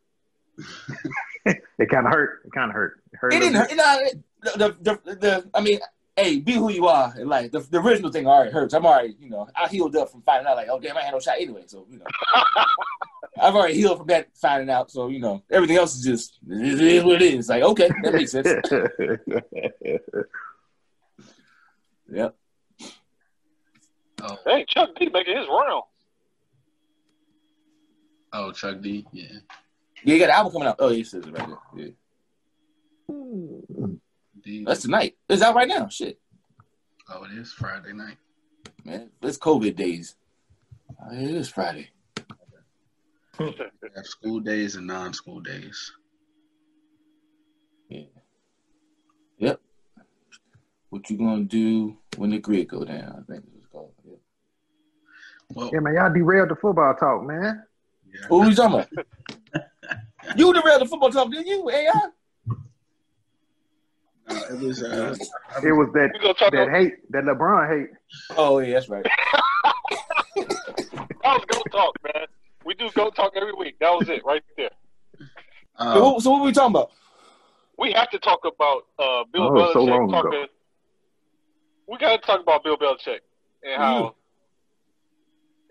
It kind of hurt. It kind of hurt. It hurt. It didn't hurt. No, it, the, the, the, the, I mean, hey, be who you are. And like the, the original thing already hurts. I'm already, you know, I healed up from finding out. Like, oh damn, I had no shot anyway. So you know, I've already healed from that finding out. So you know, everything else is just it is what it is. Like, okay, that makes sense. bit. Yep. Oh, Dang, Chuck D making his round. oh, Chuck D. Yeah. Yeah, you got an album coming out. Oh, yeah, it says it right there. Yeah. D. That's tonight. It's out right now. Shit, Oh, it is Friday night. man. It's COVID days. Oh, It is Friday. We have school days and non-school days. Yeah. Yep. What you gonna do when the grid go down? I think it's called. Yeah. Well, yeah, man, y'all derailed the football talk, man. yeah. Who you talking about? you derailed the football talk, didn't you? AI? No, it was. Uh, It was that We gonna talk that about hate, that LeBron hate. Oh yeah, that's right. that was GOAT Talk, man. We do GOAT Talk every week. That was it right there. So uh, what, so what we talking about? We have to talk about uh, Bill Oh, Belichick so long ago. Talking. We got to talk about Bill Belichick and how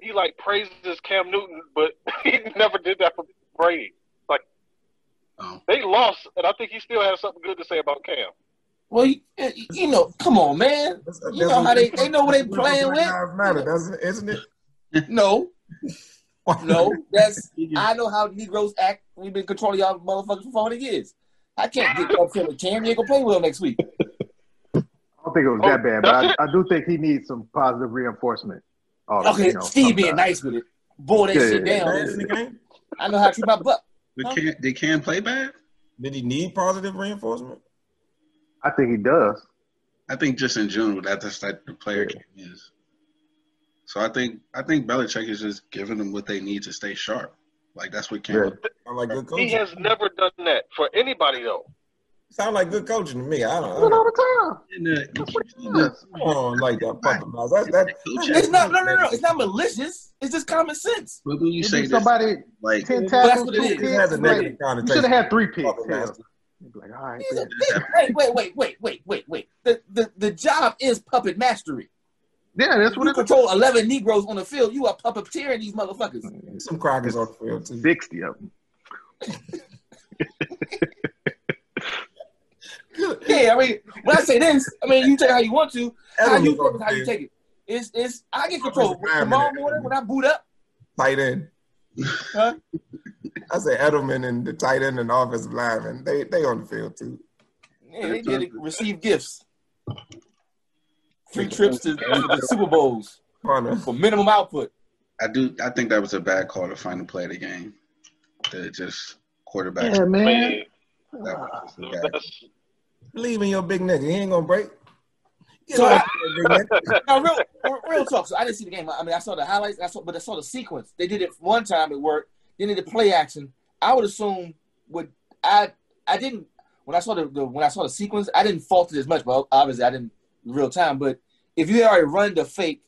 he like praises Cam Newton, but he never did that for Brady. Like oh, they lost, and I think he still has something good to say about Cam. Well, you, you know, come on, man. You know how they- they know what they playing with. Lives matter, doesn't isn't it? No, no, that's I know how Negroes act. We've been controlling y'all motherfuckers for forty years. I can't get upset with Cam. You ain't gonna play well next week. I don't think it was Oh, that bad, but I, I do think he needs some positive reinforcement. Oh, Okay, you know, Steve being nice with it. Boy, that Yeah, shit yeah, down. Bad in? I know how to treat my butt. They can't. They can't play bad. Did he need positive reinforcement? I think he does. I think just in general, that's just like the player game is. So I think I think Belichick is just giving them what they need to stay sharp. Like that's what came Yeah. like He has never done that for anybody though. Sound like good coaching to me. I don't, I Do it all the time. In the, That's what he in the- does. I don't like that puppet mouth. That, that, uh, It's not. No, no, no. It's not malicious. It's just common sense. but when you You say somebody like ten tackles, two it is. it has a picks. negative Like, connotation. you should have had three picks. Puppet You'd be like, all right, a- then. Wait, wait, wait, wait, wait, wait, wait. The the the job is puppet mastery. yeah, that's what You it is. control eleven Negroes on the field. You are puppeteering these motherfuckers. Mm-hmm. Some crackers on the field too. Sixty of them. Yeah, I mean, when I say this, I mean you take it how you want to. How you on take it, how you take it. It's it's I get control. Tomorrow morning when I boot up, Tight end. huh? I say Edelman and the tight end and the offensive lineman. They they on the field too. Yeah, they did receive gifts. Free trips to, to the Super Bowls Punter. for minimum output. I do. I think that was a bad call to final play of the game. To just quarterback. Yeah, man. That was just a bad. that's, Believe in your big nigga. He ain't gonna break. Get So I- that. No, real, real talk. So I didn't see the game. I mean, I saw the highlights. I saw, but I saw the sequence. They did it one time. It worked. Then they did play action. I would assume would I I didn't when I saw the, the when I saw the sequence. I didn't fault it as much. But obviously, I didn't real time. But if you had already run the fake,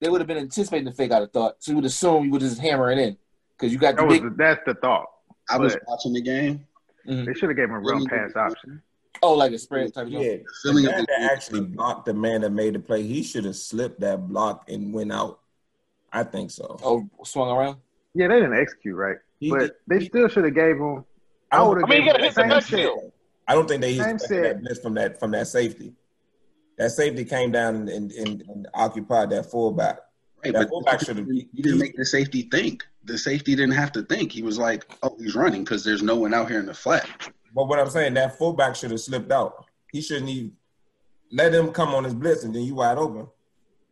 they would have been anticipating the fake. I'd have thought. So you would assume you would just hammer it in because you got That was big. the, that's the thought. I was watching the game. Mhm. They should have gave him a real pass option. Oh, like a spread type of Yeah, deal. the man that actually blocked the man that made the play, he should have slipped that block and went out. I think so. Oh, swung around. Yeah, they didn't execute right, He but did- they he- still should have gave him. I I don't- would have I mean, gave you gotta hit the same backfield. I don't think they Same expected set. that blitz from that from that safety. That safety came down and, and, and, and occupied that fullback. Right, That but fullback should've- you didn't make the safety think. The safety didn't have to think. He was like, "Oh, he's running because there's no one out here in the flat." But what I'm saying, that fullback should have slipped out. He shouldn't even let him come on his blitz and then you wide open.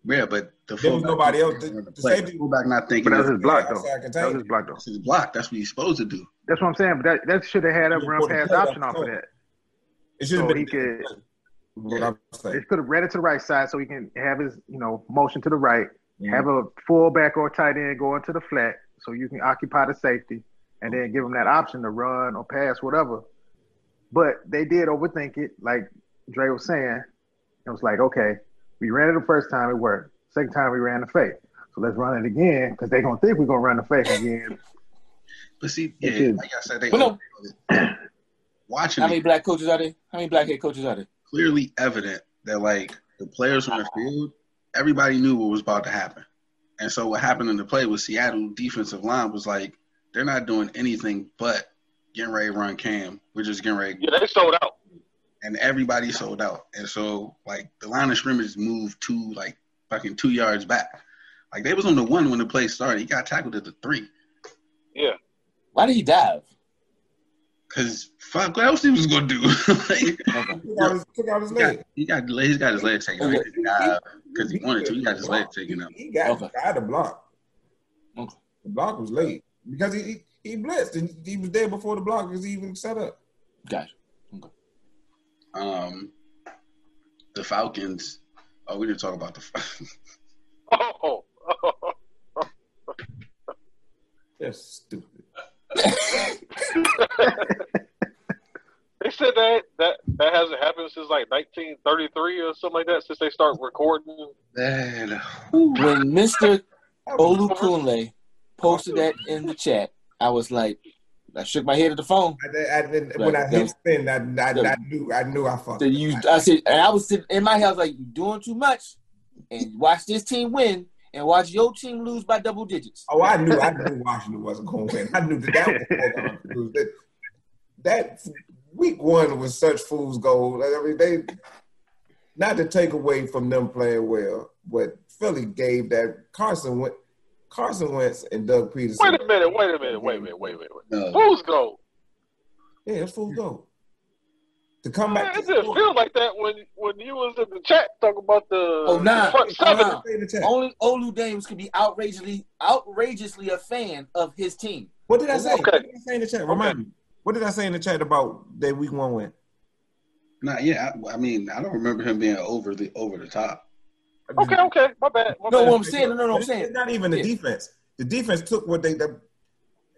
Yeah, but the There was nobody else. The- the Play. safety- fullback not thinking. But that was his block though. That was his block though. That's his block. That's what he's supposed to do. That's what I'm saying. But that, that should have had a run pass option off of that. It should have So been. he could- What I'm They saying. could have read it to the right side so he can have his, you know, motion to the right. Mm-hmm. Have a fullback or tight end go into the flat so you can occupy the safety, and then give him that option to run or pass, whatever. But they did overthink it, like Dre was saying. It was like, okay, we ran it the first time, it worked. Second time, we ran the fake. So let's run it again because they're gonna think we're gonna run the fake again. But see, yeah, is. like I said, they But no. watching How it, many black coaches are there? How many black head coaches are there? clearly evident that like the players on the uh-huh. field, everybody knew what was about to happen. And so what happened in the play was Seattle defensive line was like, they're not doing anything but getting ready to run cam. We're just getting ready. yeah, they sold out. And everybody sold out. And so like the line of scrimmage moved two like fucking two yards back. Like they was on the one when the play started. He got tackled at the three. Yeah. Why did he dive? Cause fuck, what else he was gonna do? like, Okay. Took out his, took out his he got leg. he got he's got his legs taken. Okay. Because he wanted to. He got his leg taken up. He got Okay. tried to block. Okay. The block was late because he he, he blitzed and he was there before the block was even set up. Gotcha. Okay. Um, the Falcons. Oh, we didn't talk about the. Oh, That's stupid. they said that that that hasn't happened since like 1933 or something like that. Since they start recording. Man. When Mr. Olukunle posted that in the chat, I was like, I shook my head at the phone. I, I, didn't- when I hit spin, I, I, I knew I knew I fucked. So you, I said, and I was sitting in my house like, you doing too much, and watch this team win, and watch your team lose by double digits. Oh, I knew I knew Washington wasn't going to win. I knew that that was that, that week one was such fool's gold. I mean, they not to take away from them playing well, but Philly gave that Carson Wentz. Carson Wentz and Doug Pederson. Wait a minute. Wait a minute. Wait a minute. Wait a minute. Wait. No. Who's go? Yeah, it's fool's gold. to come Man, back. it just feels like that when when you was in the chat talking about the Oh, nah. the front Oh, seven. nah. Say in the chat. Only Olu Dames could be outrageously, outrageously a fan of his team. What did I say? Okay. What did I say in the chat? Remind me. What did I say in the chat about that week one win? Nah, yeah. I, I mean, I don't remember him being over the over the top. Okay, okay, my bad. My No, bad. what I'm saying, no, no, no, I'm It's not even the Yeah. defense. The defense took what they. The,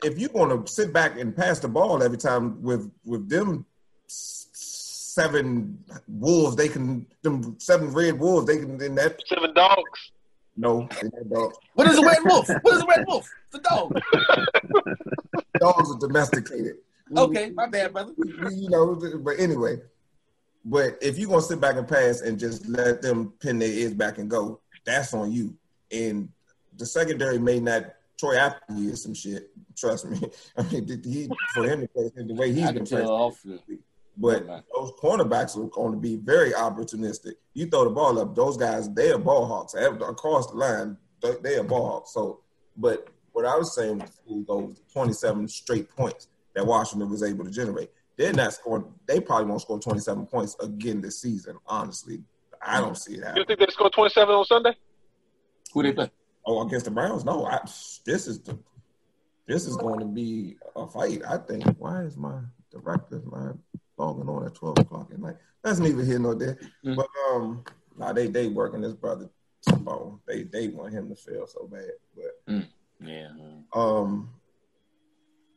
if you want to sit back and pass the ball every time with with them seven wolves, they can them seven red wolves. They can in that Seven dogs. no they not dogs. What is a red wolf? What is a red wolf? It's a dog. dogs are domesticated. Okay, my bad, brother. we- we- you know, but anyway. But if you're gonna sit back and pass and just let them pin their ears back and go, that's on you. And the secondary may not. Troy Apke is some shit. Trust me. I mean, he for him to play the way he's been playing. But those cornerbacks are going to be very opportunistic. You throw the ball up, those guys they are ball hawks across the line. They, they are ball hawks. So, but what I was saying was those 27 straight points that Washington was able to generate. They're not scoring. They probably won't score 27 points again this season. Honestly, I don't see it happening. You think they scored twenty seven on Sunday? who they play. Oh, against the Browns? No. I, this is the. This is going to be a fight. I think. Why is my director my logging on at 12 o'clock at night? That's neither here nor there. Mm. But um, nah, they they working this brother to bone. They they want him to fail so bad. But Yeah. um,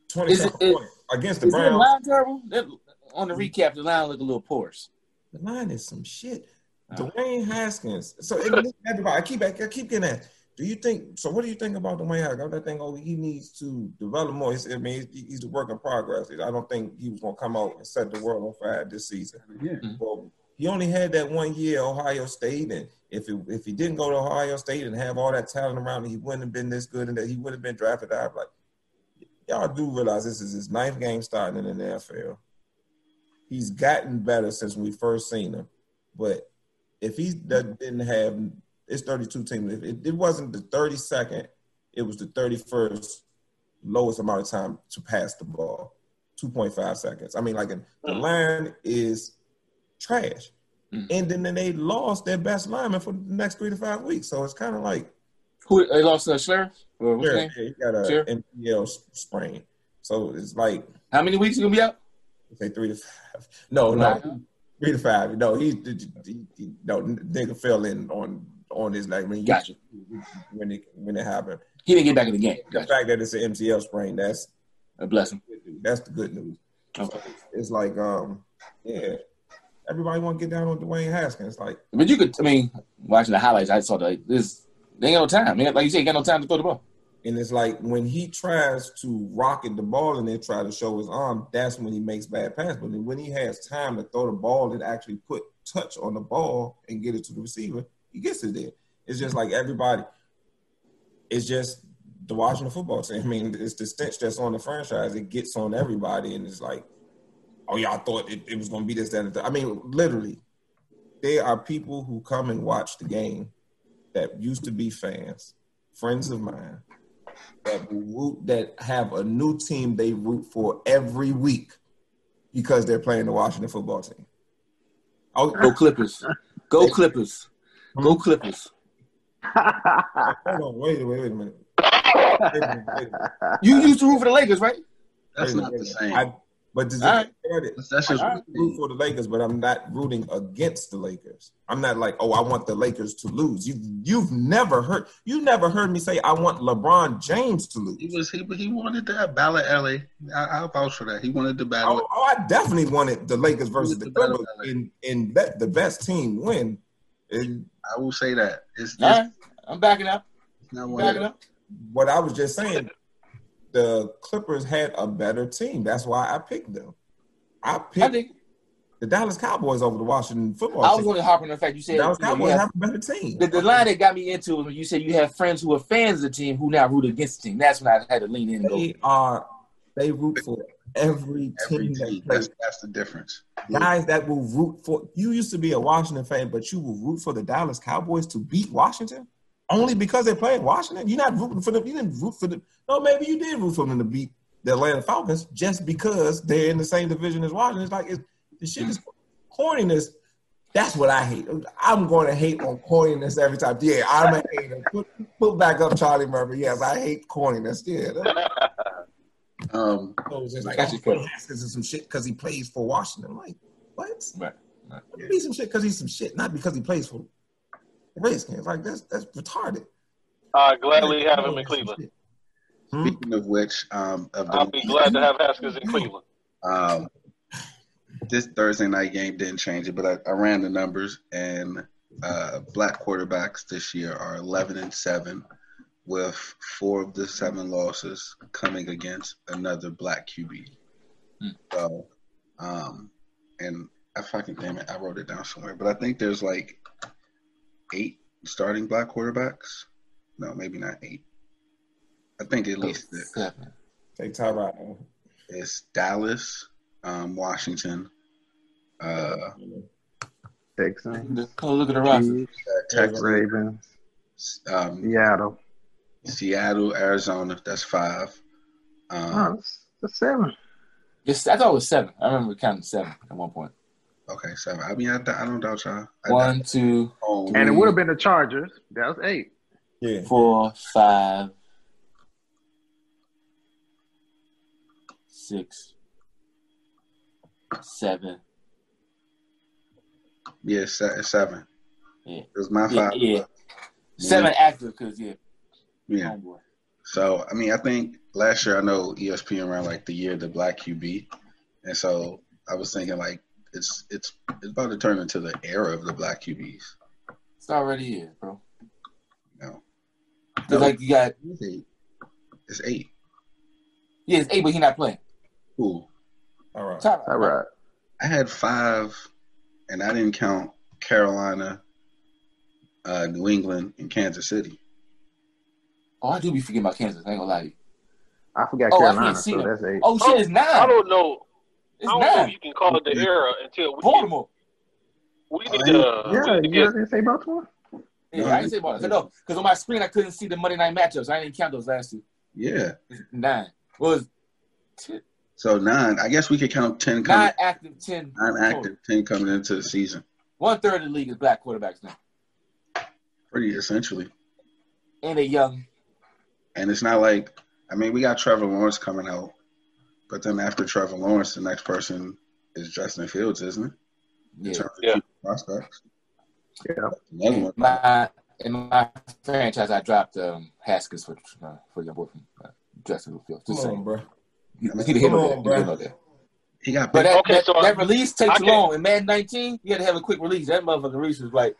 27 it- points against the Is that Browns. line terrible? That, on the recap, the line look a little porous. The line is some shit. Dwayne Haskins. So everybody, I keep I keep getting that. Do you think? So what do you think about Dwayne Haskins? I think oh he needs to develop more. He's, I mean he's, he's a work in progress. I don't think he was going to come out and set the world on fire this season. Yeah. Mm-hmm. Well, he only had that one year at Ohio State, and if it, if he didn't go to Ohio State and have all that talent around him, he wouldn't have been this good, and that he would have been drafted out. Like y'all do realize this is his ninth game starting in the NFL. He's gotten better since we first seen him, but if he didn't have it's 32 teams. If it, it wasn't the 32nd, it was the 31st lowest amount of time to pass the ball, 2.5 seconds. I mean, like the line is trash. Mm. And then, then they lost their best lineman for the next three to five weeks. So it's kind of like Who they lost uh, Scherff? What's sure, he got a Sure. MCL sprain. So it's like How many weeks he gonna be out? say three to five. No, no, three to five. No, he, he, he no nigga fell in on on his leg when you, Gotcha. when it when it happened. He didn't get back in the game. The fact that it's an MCL sprain, that's A blessing. that's the good news. Okay. It's like um yeah, everybody want to get down on Dwayne Haskins. Like But you could, I mean, watching the highlights, I saw that this. They ain't got no time. Like you said, he got no time to throw the ball. And it's like when he tries to rocket the ball and then try to show his arm, that's when he makes bad passes. But when he has time to throw the ball and actually put touch on the ball and get it to the receiver, he gets it there. It's just like everybody. It's just the Washington football team. I mean, it's the stench that's on the franchise. It gets on everybody, and it's like, oh yeah, I thought it, it was going to be this, that, and that. I mean, literally, there are people who come and watch the game that used to be fans, friends of mine, that root that have a new team they root for every week because they're playing the Washington football team. Oh, Go Clippers. Go Clippers. Go hmm? Clippers. hold on, wait, wait, wait a minute. Wait a minute, wait a minute. You used to root for the Lakers, right? That's not the same. I, but does All right. it, That's just I root for the Lakers, but I'm not rooting against the Lakers. I'm not like, oh, I want the Lakers to lose. You, you've never heard, you never heard me say I want LeBron James to lose. he was he he wanted that battle LA. I, I'll vouch for that. He wanted to Oh, battle. oh, I definitely wanted the Lakers versus the The Clippers LA. and, and let the best team win. And I will say that. It's, it's right. I'm backing up. backing up. what I was just saying, the Clippers had a better team. That's why I picked them. I I picked think the Dallas Cowboys over the Washington football I was going to hop on the fact you The said Dallas you know, you Cowboys have- have a better team. the, the line that got me into was when you said you have friends who are fans of the team who now root against the team. That's when I had to lean in and go. They are they root for every every team that team. That's, that's the difference. Guys that will root for you used to be a Washington fan, but you will root for the Dallas Cowboys to beat Washington only because they're playing Washington. You're not rooting for them. You didn't root for them. No, maybe you did root for them to beat the Atlanta Falcons just because they're in the same division as Washington. It's like it's, the shit is corniness. That's what I hate. I'm going to hate on corniness every time. Yeah, I'm a hater. Put, put back up Charlie Murphy. Yes, I hate corniness. Yeah. Um, so it's just like, Got you. Haskins is some shit because he plays for Washington. I'm like, what? Right. right. Be some shit because he's some shit, not because he plays for the Redskins. Like that's that's retarded. I gladly have him in Cleveland. Hmm? speaking of which, um, of the I'll be glad to have Haskins in Cleveland. Um, this Thursday night game didn't change it, but I, I ran the numbers, and uh, black quarterbacks this year are 11 and seven, with four of the seven losses coming against another black QB. Hmm. So, um, and I fucking damn it, I wrote it down somewhere, but I think there's like eight starting black quarterbacks. No, maybe not eight. I think at least six. Seven. Take Tyrod. It's Dallas, um, Washington, uh, Texans, Just go look at the roster. Chiefs, Texas, Ravens, um, Seattle. Seattle, Arizona. That's five. Um, Oh, that's, that's seven. Yes, I thought it was seven. I remember counting seven at one point. Okay, seven. I mean, I, I don't doubt y'all. I One, two, oh. And it would have been the Chargers. That was eight. Yeah. four, five, six, seven. yeah, se- seven. Yeah. It was my Yeah, five. yeah. Seven active because yeah, Yeah. homeboy. So I mean, I think last year I know ESPN ran like the year of the black QB, and so I was thinking like it's it's it's about to turn into the era of the black QBs. It's already is, bro. No, 'Cause, like you got it's eight. It's eight. yeah, it's eight, but he not playing. Cool. All right. Top, All right. I had five, and I didn't count Carolina, uh, New England, and Kansas City. Oh, I do be forgetting about Kansas. I ain't gonna lie to you. I forgot Oh, Carolina, can't so that's eight. Oh shit, it's nine. I don't know. It's I don't know nine. if you can call it the era until we Baltimore. we need to, uh, yeah, we need to you didn't say Baltimore? Yeah, No, I didn't say Baltimore. No, because on my screen I couldn't see the Monday night matchups. I didn't count those last two. Yeah. Nine. Well, it's ten, So nine. I guess we could count ten coming. nine active, ten. Nine total. active, ten coming into the season. One third of the league is black quarterbacks now, Pretty essentially. and they young. And it's not like I mean we got Trevor Lawrence coming out, but then after Trevor Lawrence, the next person is Justin Fields, isn't it? In Yeah. terms of Yeah. prospects. Yeah. Another one. My in my franchise, I dropped um, Haskins for uh, for your boy from uh, Justin Fields. Come on, bro. He, he the hit on on, there. He the hit on there. He got But that, Okay, that, so I- release takes I too long. In Madden 19, you had to have a quick release. That motherfucking release was like,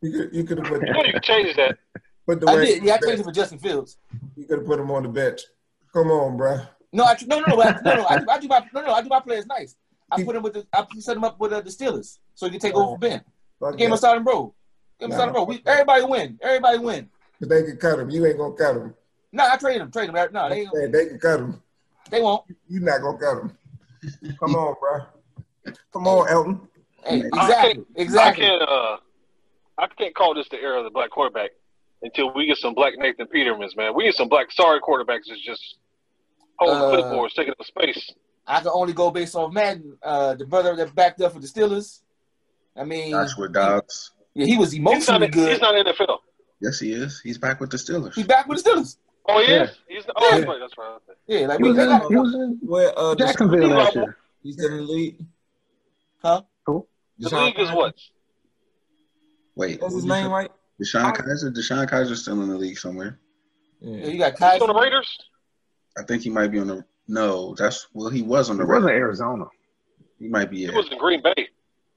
You could you could have put, You know you can change that. put the I way did. Yeah, I changed it for Justin Fields. you could have put him on the bench. Come on, bro. No, I, no, no, no, I, no, no. I, I do my no, no. I do my players nice. I put him with the. I set him up with uh, the Steelers so he can take over for Ben. Fuck Game that. of starting bro. Game of Nah. starting bro. We, everybody win. Everybody win. But they can cut him. You ain't gonna cut him. No, I trade him. Trade him. No, they Hey, they can cut him. they won't. You not gonna cut him. Come on, bro. Come on, Elton. Hey, exactly, can't- exactly. I can't. Uh, I can't call this the era of the black quarterback until we get some black Nathan Petermans, man. We need some black sorry quarterbacks that's just holding Uh, clipboards, taking up space. I can only go based off Madden. Uh, the brother that backed up for the Steelers. I mean, Joshua Dobbs. yeah, he was He's not. emotionally In, good. he's not in the NFL. Yes, he is. He's back with the Steelers. He's back with the Steelers. Oh, he Yeah. is. He's. the, Oh, that's right. That's right. Yeah, like He we was they in, got- he was in Where uh Jacksonville DeShone- last year. He's in the league. huh? Cool. The DeShone league is what? Wait, What's his who'd you name, right? DeShone Kizer. DeShone Kizer's still in the league somewhere. Yeah, Yeah. you got Kizer on the Raiders. I think he might be on the. No, that's well. He was on the. He the. was in Arizona. He might be. He Yeah. was in Green Bay.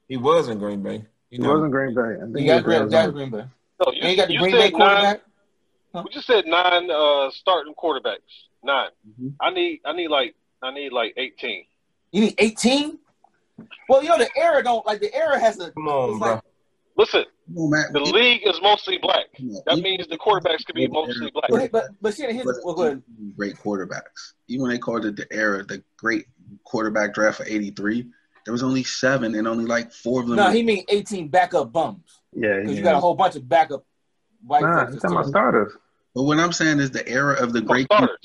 He was in Green Bay. He was in Green Bay. I think You he got was Green, in got Green Bay. No, you, And you got the Green Bay said nine. quarterback. We just said nine uh, starting quarterbacks. 9 Mhm. I need. I need like. I need like eighteen. You need 18? Well, you know, the era don't, like, the era has a, Come on, bro. like, Listen, Come on, Matt. the league is mostly black. Yeah, That means the quarterbacks could be mostly black. but, but, but shit, here's, wasn't well, go ahead. great quarterbacks. Even when they called it the era, the great quarterback draft for '83, there was only seven, and only like four of them. No, were- he mean 18 backup bums. Yeah, Because yeah. you got a whole bunch of backup white Nah, folks. he's talking about starters. but what I'm saying is the era of the Oh, great. starters.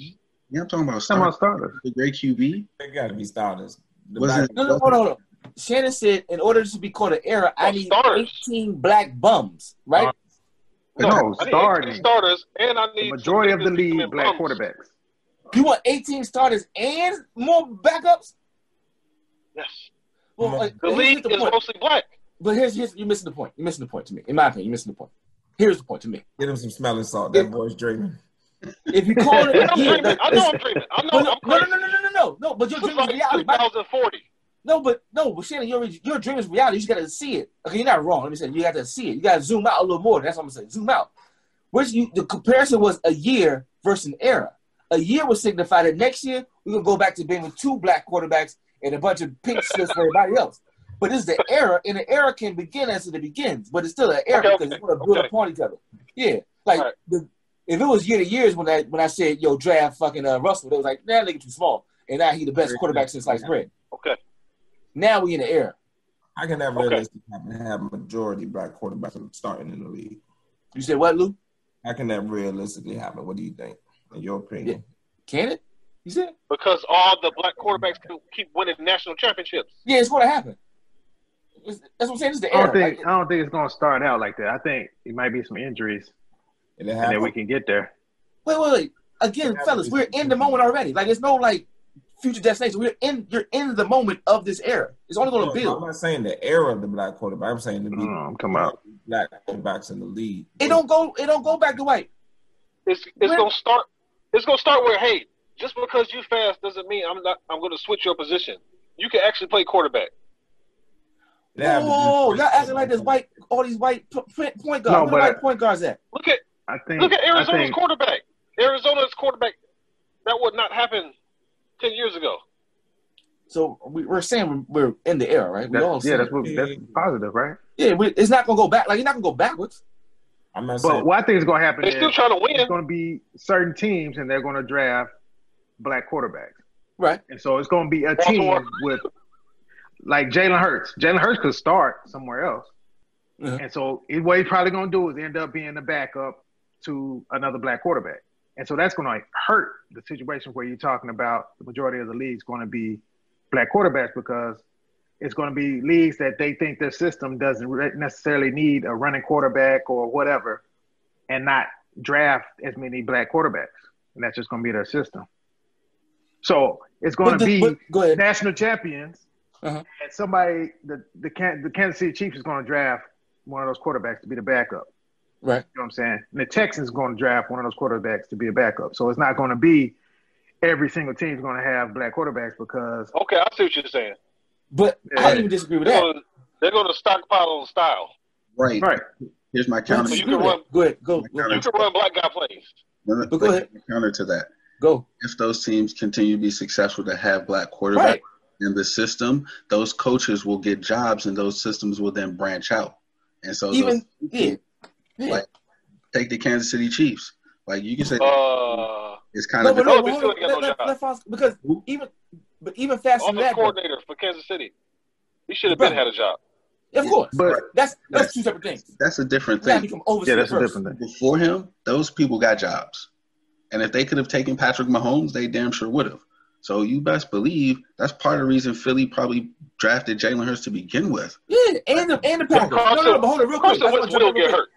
Yeah, I'm talking about He's talking about starters. starters. The great QB They got to be starters. The wasn't. back- No, no, hold on, hold on. Shannon said, in order to be called an era, I Oh, need starters. 18 black bums, right? No, I need 18 starting. starters, and I The need majority of the some league black bums. quarterbacks. You want 18 starters and more backups? Yes, Well, Mhm. like, the here's league the is point. mostly black. But here's here's you're missing the point. You're missing the point to me. In my opinion, you're missing the point. Here's the point to me. Get him some smelling salt. That boy's dreaming. If you call it I'm dreaming. I know I'm dreaming. I know But no, I'm no, no, no, no, no, no, no, no. But your It's dream is like reality. 2040. No, but no, but Shannon, your your dream is reality. You just gotta see it. Okay, you're not wrong. Let me say you got to see it. You gotta zoom out a little more. That's what I'm saying. Zoom out. Which you the comparison was a year versus an era. A year would signify that next year we're gonna go back to being with two black quarterbacks and a bunch of pink slips for everybody else. But this is the era, and the era can begin as it begins, but it's still an era Okay, because okay, it's gonna build okay. upon each other. Yeah, like Alright. the if it was year to years when I when I said yo draft fucking uh, Russell, they was like nah nigga too small, and now he the best quarterback since sliced bread. Okay. Now we in the era. I can have Okay. realistically happen to have majority black quarterbacks starting in the league. You said what, Lou? How can that realistically happen? What do you think, in your opinion? Can it? You said? Because all the black quarterbacks can keep winning national championships. Yeah, it's going to happen. It's- that's what I'm saying. It's the I era. don't think Like, I don't think it's gonna start out like that. I think it might be some injuries, And it and then we can get there. wait, wait, wait. Again, fellas, we're in the moment already. Like, there's no like future destination. We're in. You're in the moment of this era. It's only going No, to I'm not saying the era of the black quarterback. I'm saying to be Mm, I'm talking about black quarterbacks in the league. It don't go. It don't go back to white. It's it's When- gonna start. It's gonna start where hey, just because you fast doesn't mean I'm not. I'm gonna switch your position. You can actually play quarterback. It happens- Oh, y'all acting like there's white. All these white p- p- point guards. No, Where the but- white point guards at? Look at I think look at Arizona's think quarterback. Arizona's quarterback. That would not happen ten years ago. So we, we're saying we're, we're in the era, right? We all yeah, that's what, that's positive, right? yeah. We, it's not going to go back. Like you're not going to go backwards. I'm not But saying. what I think is going to happen They're is still trying to win. it's going to be certain teams, and they're going to draft black quarterbacks, Right. and so it's going to be a team Baltimore. with like Jalen Hurts. Jalen Hurts could start somewhere else, Uh-huh. and so what he's probably going to do is end up being the backup to another black quarterback, and so that's going to hurt the situation where you're talking about the majority of the league's going to be black quarterbacks because it's going to be leagues that they think their system doesn't re- necessarily need a running quarterback or whatever, and not draft as many black quarterbacks, and that's just going to be their system. So it's going But to the- be but- national champions, Uh-huh. and somebody the the, the Kansas City Chiefs is going to draft one of those quarterbacks to be the backup. Right. You know what I'm saying? And the Texans going to draft one of those quarterbacks to be a backup. So it's not going to be every single team is going to have black quarterbacks because Okay, I see what you're saying. But I don't even disagree with They're that. gonna, they're gonna stockpile on style. Right. right. Here's my counter. So you can that. Go ahead. Go. My Go. You can run black guy plays. But go ahead. Counter to that. Go. If those teams continue to be successful to have black quarterbacks Right. in the system, those coaches will get jobs, and those systems will then branch out. And so, Even those, yeah. Yeah. Like, take the Kansas City Chiefs. Like you can say, Uh, it's kind No, of no, no, but but still hold on. Let, let, let because even but even faster than offensive that, though, coordinator for Kansas City. He should have been had a job. of course. But That's that's Right. two separate things. that's a different thing. become yeah, that's a different thing. Before him, those people got jobs, and if they could have taken Patrick Mahomes, they damn sure would have. So you best believe that's part of the reason Philly probably drafted Jalen Hurts to begin with. Yeah, and the and the Packers. No, no, no, but hold on, real quick. Carson I just Wentz will jump in real get hurt.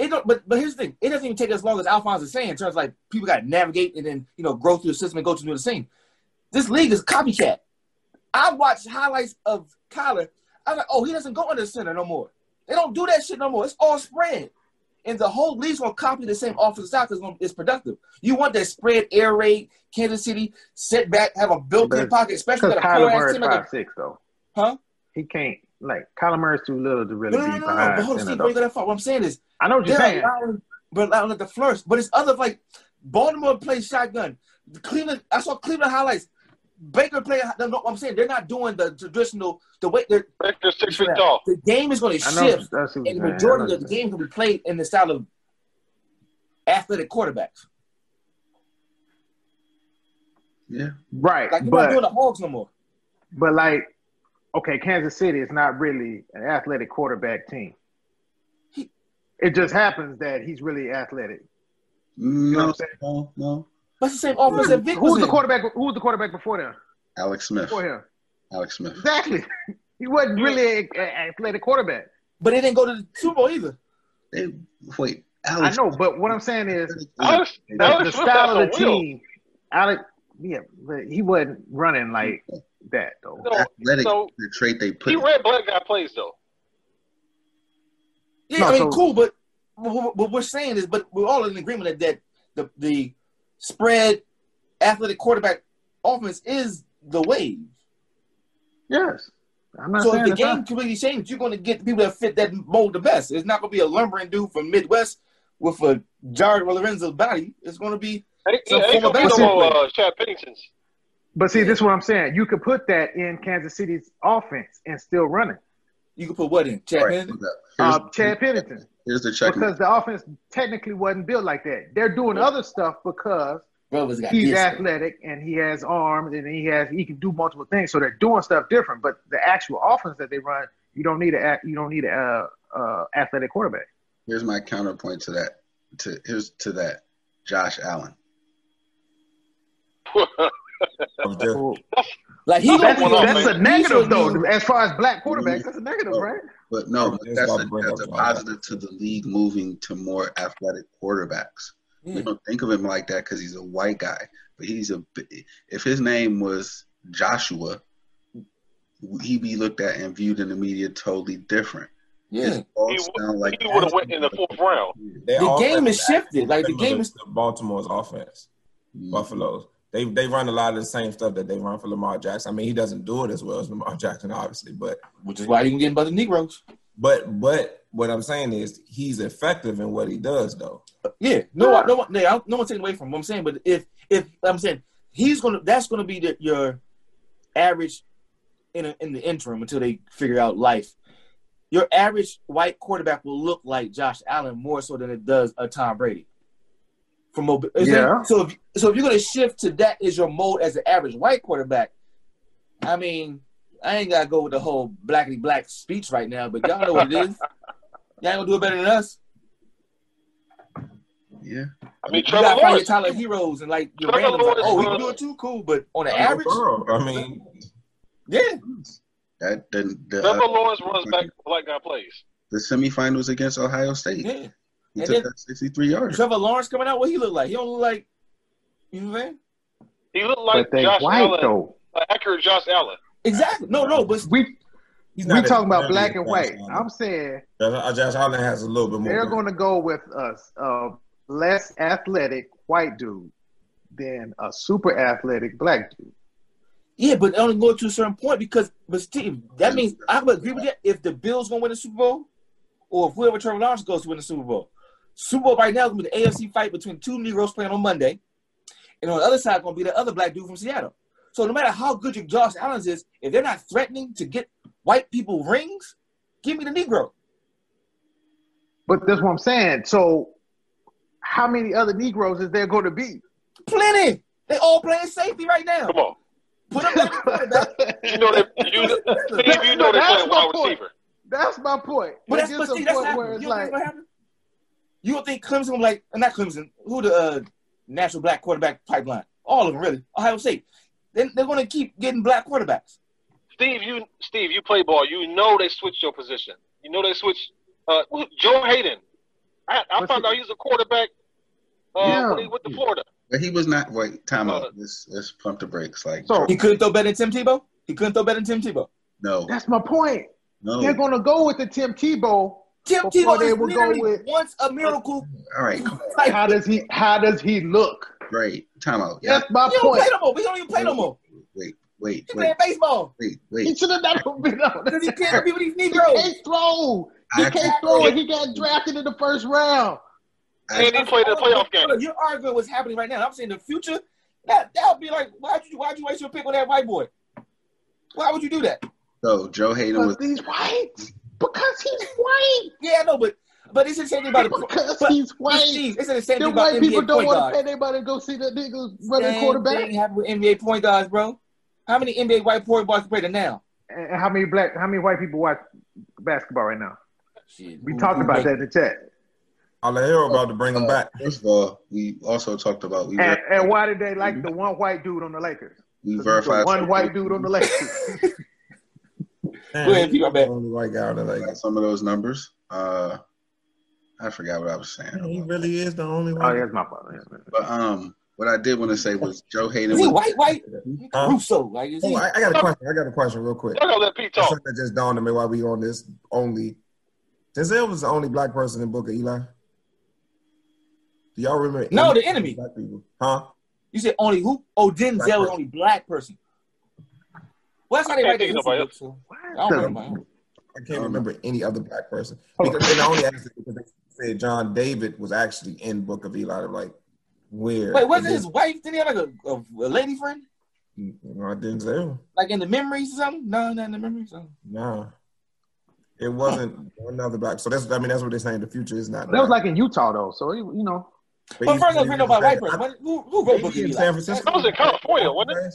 It don't, but but here's the thing: it doesn't even take as long as Alphonse is saying in terms of like people got to navigate and then you know grow through the system and go to do the same. This league is copycat. I watched highlights of Kyler. I'm like, oh, he doesn't go under center no more. They don't do that shit no more. It's all spread, and the whole league's gonna copy the same offensive style because it's productive. You want that spread air raid, Kansas City sit back, have a built-in pocket, especially Because got a Kyler poor ass Murray's team like a six though. Huh? He can't like Kyler Murray's too little to really no, no, be no, no, no. behind. But hold on, center, Steve, though. where you that far? What I'm saying is I know what you're they're saying. allowing, but allowing it to flourish. But it's other like Baltimore plays shotgun. Cleveland, I saw Cleveland highlights. Baker play. No, no, I'm saying they're not doing the traditional the way they're. Baker's six feet tall. The game is going to I know shift, and the saying. majority of the what you're game will be played in the style of athletic quarterbacks. Yeah. right, Like you're not doing the Hogs no more. but like okay, Kansas City is not really an athletic quarterback team. It just happens that he's really athletic. know No, I'm saying? no, no. That's the same offense that Vic Who's the quarterback? Who was the quarterback before them? Alex Smith. Before him? Alex Smith. Exactly. He wasn't really an athletic quarterback. But they didn't go to the Super Bowl either. They, wait, I know, but what I'm saying is Alex, the, Alex the style of the some team. Alex, yeah, but he wasn't running like that though. No, athletic, so the trait they put. he read black guy plays though. Yeah, No, I mean, so- cool, but what what we're saying is, but we're all in agreement that, that the the spread athletic quarterback offense is the wave. Yes, I'm not So if the game not. completely changed, you're going to get the people that fit that mold the best. It's not going to be a lumbering dude from Midwest with a Jared Lorenzen body. It's going to be Ain't, So ain't former no basketball player. uh, Chad Penningtons. But see, this is what I'm saying. You could put that in Kansas City's offense and still run it. you could put what in Chad Right, Pennington? Here's, Uh, Chad Pennington, here's the check. because the offense technically wasn't built like that. They're doing other stuff because Brothers got he's this. athletic and he has arms and he has he can do multiple things. So they're doing stuff different. But the actual offense that they run, you don't need a you don't need a uh, uh, athletic quarterback. Here's my counterpoint to that. To here's to that. Josh Allen. I was Like he That's that's, gonna that's a negative should though. be- As far as black quarterbacks, that's a negative, Oh. right? But no, but that's a, that's a positive to the league moving to more athletic quarterbacks. We don't think of him like that because he's a white guy, but he's a. If his name was Joshua, he'd be looked at and viewed in the media totally different. Yeah. It's He like He would have went in the fourth round. their The game is shifted. Like, the game is- to Baltimore's offense. Mm. Buffalo's. They they run a lot of the same stuff that they run for Lamar Jackson. I mean, he doesn't do it as well as Lamar Jackson, obviously, but Which is why you can get by the Negroes. but but what I'm saying is he's effective in what he does, though. Yeah, no, I- no, one- no, no one taking away from what I'm saying. But if if I'm saying he's gonna, that's gonna be the, your average in a, in the interim until they figure out life. Your average white quarterback will look like Josh Allen more so than it does a Tom Brady. From mobi- is Yeah. so if so if you're gonna shift to that as your mode as an average white quarterback, I mean, I ain't gotta go with the whole blackity black speech right now, but y'all know what it is. Y'all ain't gonna do it better than us. Yeah, I mean, You Trevor gotta find your Lawrence. Tyler heroes and like your Trevor randoms. Like, Lawrence oh, we can was- do it too, cool. But on the average, Burrow, I mean, yeah, that the the, Trevor uh, Lawrence runs back black guy plays. the semifinals against Ohio State. yeah. He And took then- that 63 yards. Trevor Lawrence coming out, what he look like? He don't look like you know what I'm saying? He looked like they Josh white Allen, though. an accurate Josh Allen. Exactly. No, no, but We he's we talking about black and white. Allen. I'm saying Josh, uh, Josh Allen has a little bit more. they're going to go with us a less athletic white dude than a super athletic black dude. yeah, but only go to a certain point because but Steve, that means I would agree with that if the Bills gonna win the Super Bowl, or if whoever Trevor Lawrence goes to win the Super Bowl. Super Bowl right now is gonna be the AFC fight between two Negroes playing on Monday, and on the other side gonna be the other black dude from Seattle. So no matter how good your Josh Allen is, if they're not threatening to get white people rings, give me the Negro. But that's what I'm saying. So how many other Negroes is there going to be? Plenty. They all playing safety right now. Come on. Put them back at quarterback. You know that you, Steve, you know they That's play my wide receiver. That's my point. But It that's gets but see, that's point not where it's don't think like, what happened? You don't think Clemson will like not Clemson, who the uh, natural black quarterback pipeline? All of them really. Ohio State. They, they're gonna keep getting black quarterbacks. Steve, you Steve, you play ball. You know they switched your position. You know they switched. Uh, Joe Haden. I, I found see- out he's a quarterback. Uh, Yeah. when he went to Florida. But he was not. Wait, time Uh, out. Let's let's pump the brakes. Like, So- He couldn't throw better than Tim Tebow. He couldn't throw better than Tim Tebow. no, that's my point. no. They're going to go with the Tim Tebow. Tim Before Tebow they is go literally with- once a miracle. All right. Like, How does he? How does he look? Great. Time out. Yeah. That's my he don't point. play no more. We don't even play no more. Wait, wait, He wait, playing baseball wait, wait. He should have never been out. because he can't compete with these He can't throw. He I- can't throw it. He got drafted in the first round. I- And he played in the playoff game. You're arguing what's happening right now. I'm saying the future. That that would be like, why'd you why'd you waste your pick on that white boy? Why would you do that? So Joe Haden was. Because he's white. Because he's white. Yeah, no, but but it's the same thing about. Because But- he's white. Steve, it's the same The thing about white people NBA don't point want to pay anybody to go see that nigga running Same quarterback. thing happened with NBA point guards, bro. How many NBA white point guards play there now? And how many black? How many white people watch basketball right now? Shit, We who- talked about make- that in the chat. Alejandro about to bring him Uh, back. First of all, we also talked about we And, ver- and why did they like the one white dude on the Lakers? we 'Cause he's verified the one white dude on the Lakers. Go ahead, Pete, my bad. Only white guy that the Got some of those numbers. Uh, I forgot what I was saying. He really is the only Oh, one. yeah, it's my fault. Yeah. But um, what I did want to say was Joe Haden Is he white, white? Huh? Russo, like is he? Oh, I, I got a question. I got a question real quick. Y'all gotta let Pete talk. Something that just dawned on me while we on this only. Denzel was the only black person in Book of Eli. Do y'all remember? No, the enemy. Black people, huh? You said only who? Oh, Denzel was only black person. Well, that's how they I write can't the think nobody book, so I don't remember. I can't remember any other black person. Oh. Because, and I only asked it because they said John David was actually in Book of Eli. I'm like, where? Wait, wasn't his wife? Did he have like a, a, a lady friend? then- No, Denzel. Like in the memories or something? No, not in the memories. No. No. It wasn't another black. So that's I mean that's what they're saying. The future is not. That was like in Utah though, so you you know. But first, I was reading about white person. Who, who wrote Book of in Eli? San Francisco. That was in California, wasn't it?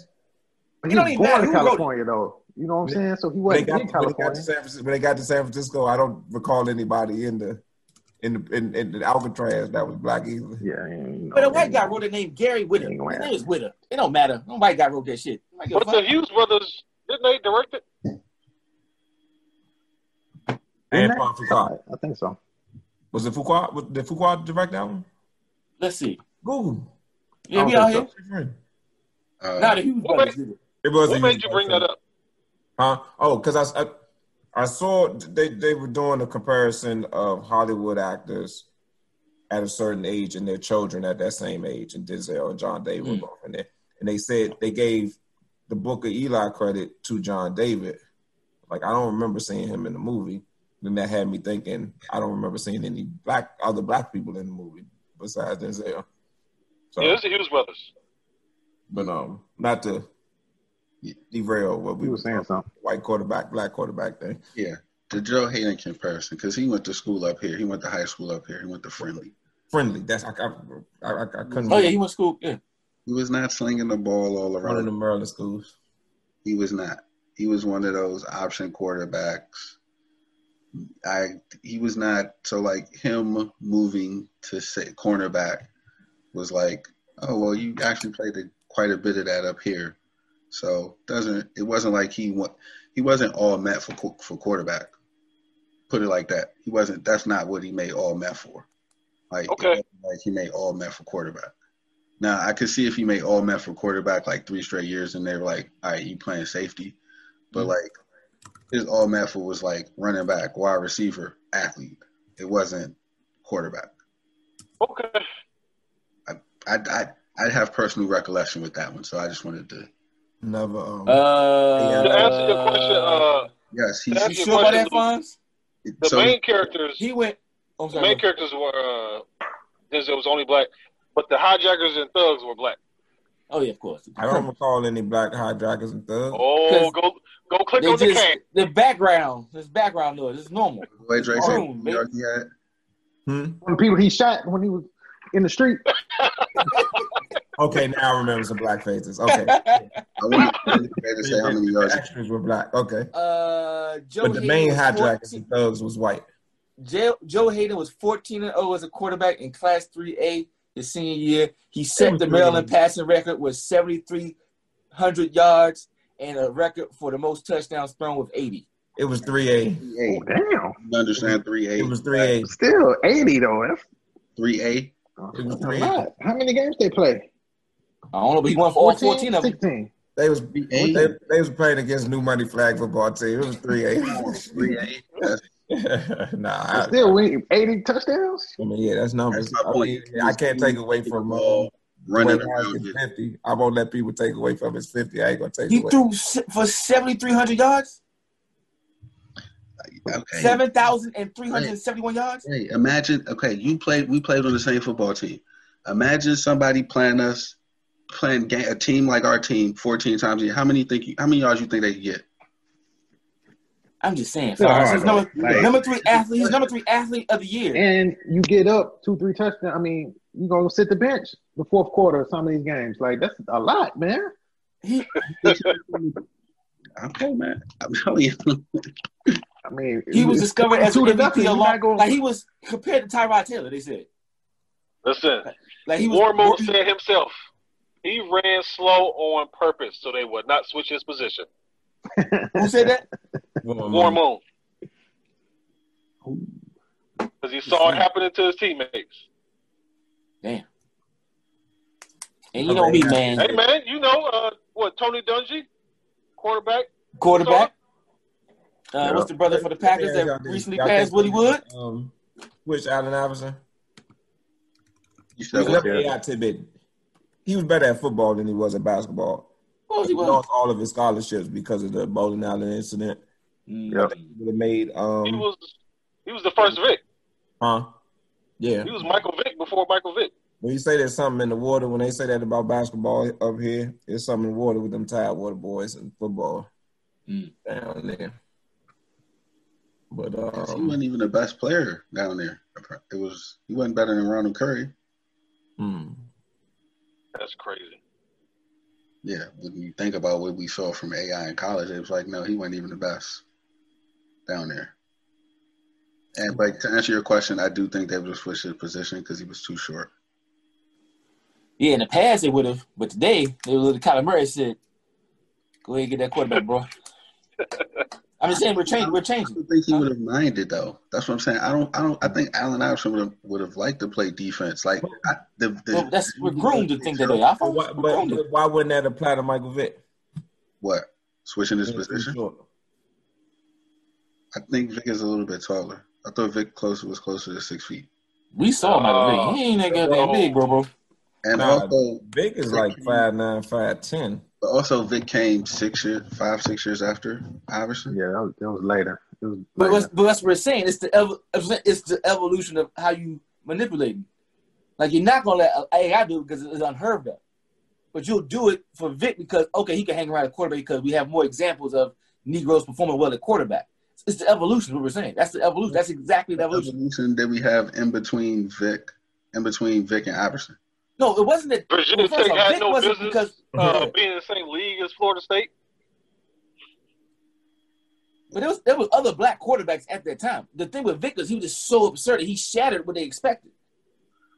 But he don't was even born matter in who wrote. California though. You know what I'm saying? So he wasn't got, in when, they got to California. San Francisco, when they got to San Francisco, I don't recall anybody in the in the in, in the Alcatraz that was black either. Yeah, yeah, you know. But a white guy wrote the name Gary Whitta. Ain't gonna His name happen. is Whitta. It don't matter. No white guy wrote that shit. Nobody But the. Hughes brothers, didn't they direct it? And Didn't? Paul Fuqua. I think so. Was it Fuqua? Was- Did Fuqua direct that one? Let's see. Google. Yeah, we out don't here. uh, Nah, the Hughes What brothers did it. It was. What made you bring that up? Huh? Oh, because I, I I saw they they were doing a comparison of Hollywood actors at a certain age and their children at that same age, and Denzel and John David were Mm. both in there. And they said they gave the Book of Eli credit to John David. Like I don't remember seeing him in the movie. Then that had me thinking I don't remember seeing any black other black people in the movie besides Denzel. So, Yeah, it's the Hughes brothers. but um, not to derail what we were saying something. white quarterback, black quarterback thing. yeah, the Joe Haden comparison because he went to school up here. He went to high school up here. He went to Friendly. friendly. That's I I, I, I, I couldn't. Oh yeah, he went to school. Yeah. He was not slinging the ball all around. one of around. the Maryland schools. He was not. He was one of those option quarterbacks. I he was not so like him moving to say cornerback was like, oh well, you actually played a, quite a bit of that up here, so doesn't it wasn't like he wa- he wasn't all met for qu- for quarterback. Put it like that. He wasn't. That's not what he made all met for. Like Okay. like he made all met for quarterback. Now I could see if he made all met for quarterback like three straight years, and they were like, all right, you playing safety, but Mhm. like his all met for was like running back, wide receiver, athlete. It wasn't quarterback. Okay. I I I have personal recollection with that one, so I just wanted to. Never. Um, Uh, To answer your question, uh, Yes, he's That's you your sure about that, Luke. Fonz? the so main characters, He went. Oh, the main characters were uh, Denzel was only black, but the hijackers and thugs were black. Oh yeah, of course. I don't recall any black hijackers and thugs. Oh, go go click They on the just can. the background. This background noise. It's normal. Boy Dre said man. New York he had. Hmm? When the people he shot when he was in the street. Okay, now I remember some black faces. Okay, I wanted to say how many yards. extras were black. Okay, uh, Joe but the Haden main was hijackers 14 and thugs was white. Joe, Joe Haden was 14 and 0 as a quarterback in Class 3A his senior year. He set the Maryland passing record with 7,300 yards and a record for the most touchdowns thrown with 80. It was three A. Three Oh, A. damn. You understand three A? It was three A. Still 80 though. That's, Three A. It was that's a How many games they play? I don't know, but he won for all 14 of them. 16. They was they, they was playing against New Money Flag football team. It was three A. Three A. That's nah, I, Still winning 80 touchdowns? I mean, yeah, that's numbers. That's I, mean, I can't take away from uh, running around. 50. I won't let people take away from his 50. I ain't gonna take it. He away. threw for 7,300 yards, Okay. 7,371 yards. Hey, imagine. Okay, you played. We played on the same football team. Imagine somebody playing us, playing ga- a team like our team, fourteen times a year. How many think? You, how many yards you think they could get? I'm just saying. Yeah, Fonz, I he's number, Like- number three athlete. He's number three athlete of the year. And you get up two, three touchdowns. I mean, you going to sit the bench the fourth quarter of some of these games. Like, that's a lot, man. He, Okay, man. I'm telling you. I mean, he was discovered as an 22 to nothing. MVP along. gonna- Like he was compared to Tyrod Taylor. They said. Listen, Like he was. Warmo said himself, he ran slow on purpose so they would not switch his position. Who said that? Warren Warren Moon. Moon. Because he saw it happening to his teammates. Damn. And you know me, man. Hey man, you know uh, what? Tony Dungy, quarterback. Quarterback. Uh, Yeah. what's the brother for the Packers Yeah, y'all that recently y'all passed think- Woody Wood? Um, which Allen Iverson? You He said was what? never tidbit. He was better at football than he was at basketball. What He he was? lost all of his scholarships because of the bowling alley incident. Yep. Would have made um, He was he was the first Vick. huh? Yeah. He was Michael Vick before Michael Vick. When you say there's something in the water, when they say that about basketball up here, there's something in the water with them Tidewater boys and football Mm. down there. But he um, wasn't even the best player down there. It was he wasn't better than Ronald Curry. hmm. That's crazy. Yeah, when you think about what we saw from AI in college, it was like no, he wasn't even the best down there. And like to answer your question, I do think they would have switched his position because he was too short. Yeah, in the past they would have, but today they would have. Kyler Murray said, "Go ahead and get that quarterback, bro." I'm just saying we're changing. We're I changing. don't think he would have minded though. That's what I'm saying. I don't. I don't. I think Allen Iverson would have would have liked to play defense. Like I, the, the Well, that's we're groomed to think that way. I But, why, but, but why wouldn't that apply to Michael Vick? what switching his position. I think Vick is a little bit taller. I thought Vick closer was closer to six feet. We saw Michael Oh. Vick. He oh, ain't that goddamn big, bro, bro. And Nah, also, Vick is like five nine, five ten. But also Vick came six years, five, six years after Iverson. Yeah, that was, that was later. It was But, later. but that's what we're saying. It's the ev- it's the evolution of how you manipulate. him. Like you're not gonna let AI do it because it's unheard of. But you'll do it for Vick because okay, he can hang around a quarterback because we have more examples of Negroes performing well at quarterback. It's the evolution. What we're saying. That's the evolution. That's exactly the evolution. Evolution that we have in between Vick, in between Vick and Iverson. No, it wasn't that. Virginia well, first Tech off, had Vick no business because. uh, being in the same league as Florida State. But there was there was other black quarterbacks at that time. The thing with Vick was he was just so absurd. He shattered what they expected.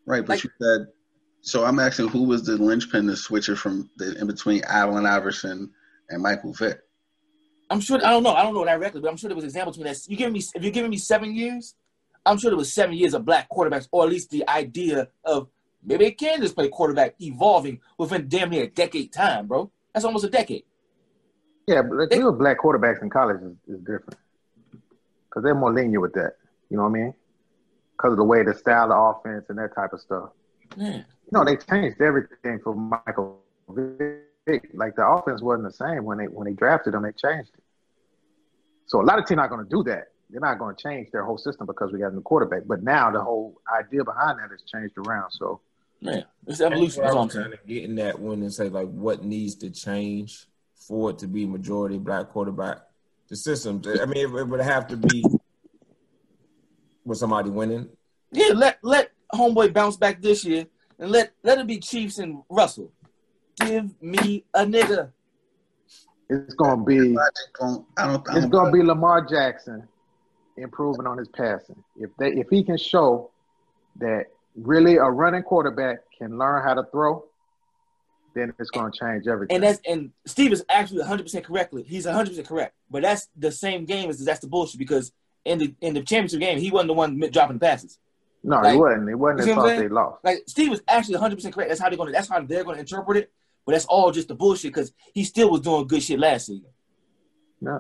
Right, but Like- you said. So I'm asking, who was the linchpin to switch it from the in between Allen Iverson and Michael Vick? I'm sure. I don't know. I don't know directly, but I'm sure there was examples between that. You giving me if you're giving me seven years, I'm sure there was seven years of black quarterbacks, or at least the idea of maybe they can just play quarterback evolving within damn near a decade time, bro. That's almost a decade. yeah, but like, real black quarterbacks in college is, is different because they're more lenient with that. You know what I mean? Because of the way the style of offense and that type of stuff. Yeah. No, they changed everything for Michael Vick. Like the offense wasn't the same when they when they drafted him. They changed it. So a lot of teams not going to do that. They're not going to change their whole system because we got a new quarterback. But now the whole idea behind that has changed around. So Yeah, it's evolution. That's all I'm saying. Kind of getting that when and say like what needs to change for it to be majority black quarterback. The system. I mean, it, it would have to be with somebody winning. Yeah, let let homeboy bounce back this year, and let let it be Chiefs and Russell. Give me a nigga. it's going to be Logic don't- I don't. It's going to be Lamar Jackson improving on his passing. If they if he can show that really a running quarterback can learn how to throw, then it's going to change everything. And that's and Steve is actually 100 percent correctly. He's 100 percent correct. But that's the same game as that's the bullshit because in the in the championship game he wasn't the one dropping the passes. no, like- it wasn't. It wasn't You his see what I'm fault saying? they lost. Like Steve is actually 100 percent correct. That's how they're gonna. That's how they're gonna interpret it. But that's all just the bullshit because he still was doing good shit last season. Yeah.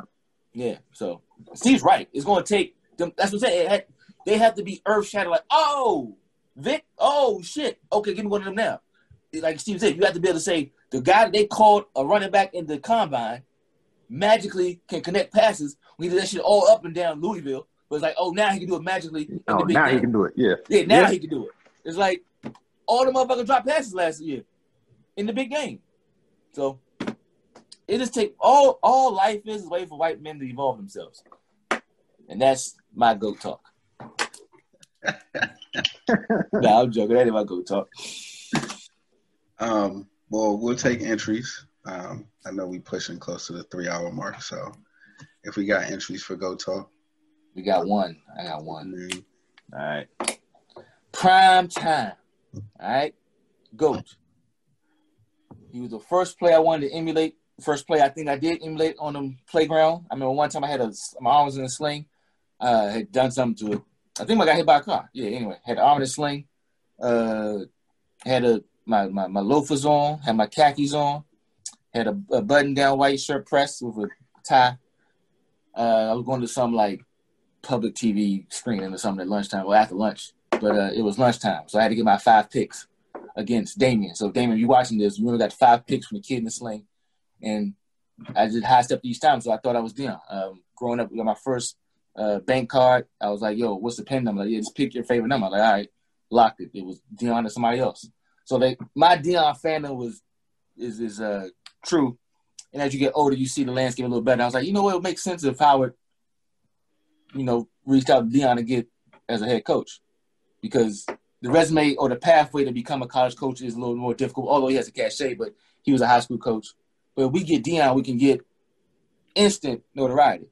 Yeah. So Steve's right. It's gonna take them. That's what I'm saying. Had, they have to be earth shattering. Like, oh, Vick. Oh shit. Okay, give me one of them now. Like Steve said, you have to be able to say the guy that they called a running back in the combine magically can connect passes. We did that shit all up and down Louisville. But it's like, oh, now he can do it magically. Oh, now game. he can do it. Yeah. Yeah, now Yeah. he can do it. It's like all the motherfuckers dropped passes last year in the big game. So it just take all all life is is waiting for white men to evolve themselves. And that's my goat talk. nah, I'm joking. That ain't my goat talk. Um, well, we'll take entries. Um, I know we pushing close to the three hour mark, so if we got entries for GOAT Talk, We got one. I got one. then All right. Prime time. All right. GOAT. He was the first player I wanted to emulate first play I think I did emulate on the playground. I remember one time I had a my arm was in a sling. Uh, had done something to it. I think I got hit by a car. Yeah. Anyway, had the arm in a sling. Uh, had a my, my my loafers on. Had my khakis on. Had a, a button down white shirt pressed with a tie. Uh, I was going to some like public TV screening or something at lunchtime or after lunch, but uh, it was lunchtime, so I had to get my five picks against Damien. So Damien, you're watching this, you only got five picks from the kid in the sling, and I did high step each time, so I thought I was Deion. Um, growing up, got my first uh, bank card. I was like, "Yo, what's the pin number?" Like, yeah, just pick your favorite number. Like, all right, locked it. It was Deion or somebody else. So they, my Deion fandom was is is uh true. And as you get older, you see the landscape a little better. I was like, you know what? It makes sense if Howard, you know, reached out to Deion to get as a head coach because the resume or the pathway to become a college coach is a little more difficult. Although he has a cachet, but he was a high school coach. But if we get Deion, we can get instant notoriety.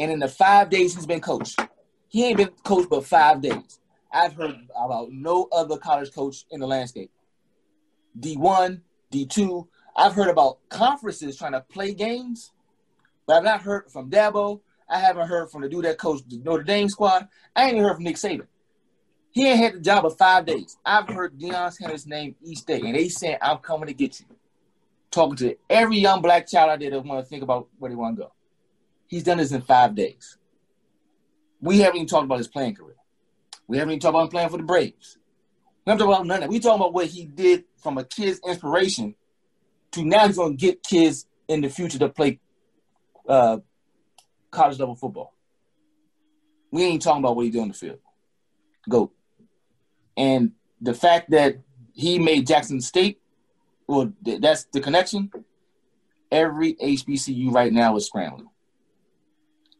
And in the five days he's been coached, he ain't been coached but five days. I've heard about no other college coach in the landscape. D1, D2. I've heard about conferences trying to play games, but I've not heard from Dabo. I haven't heard from the dude that coached the Notre Dame squad. I ain't even heard from Nick Saban. He ain't had the job of five days. I've heard Deion Sanders' name each day, and they saying, I'm coming to get you. Talking to every young black child out there that want to think about where they want to go. He's done this in five days. We haven't even talked about his playing career. We haven't even talked about him playing for the Braves. We haven't talked about none of that. We talking about what he did from a kid's inspiration to now he's going to get kids in the future to play uh, college level football. We ain't talking about what he did on the field. Go. And the fact that he made Jackson State, well, that's the connection. Every HBCU right now is scrambling.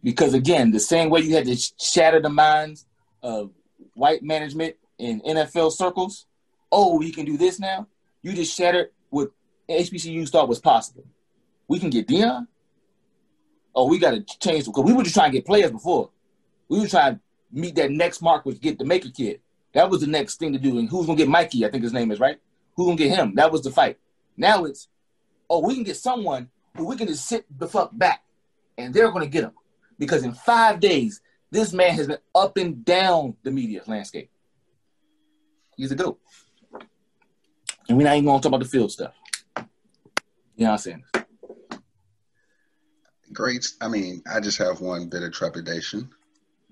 Because again, the same way you had to shatter the minds of white management in NFL circles, oh, we can do this now. You just shattered what HBCUs thought was possible. We can get Deion. Oh, we got to change because we were just trying to get players before. We were trying to meet that next mark, was get the Maker kid. That was the next thing to do. And who's gonna get Mikey? I think his name is right. Who's gonna get him? That was the fight. Now it's, oh, we can get someone who we can just sit the fuck back, and they're gonna get him because in five days, this man has been up and down the media landscape. He's a goat. And we're not even going to talk about the field stuff. You know what I'm saying? Great. I mean, I just have one bit of trepidation.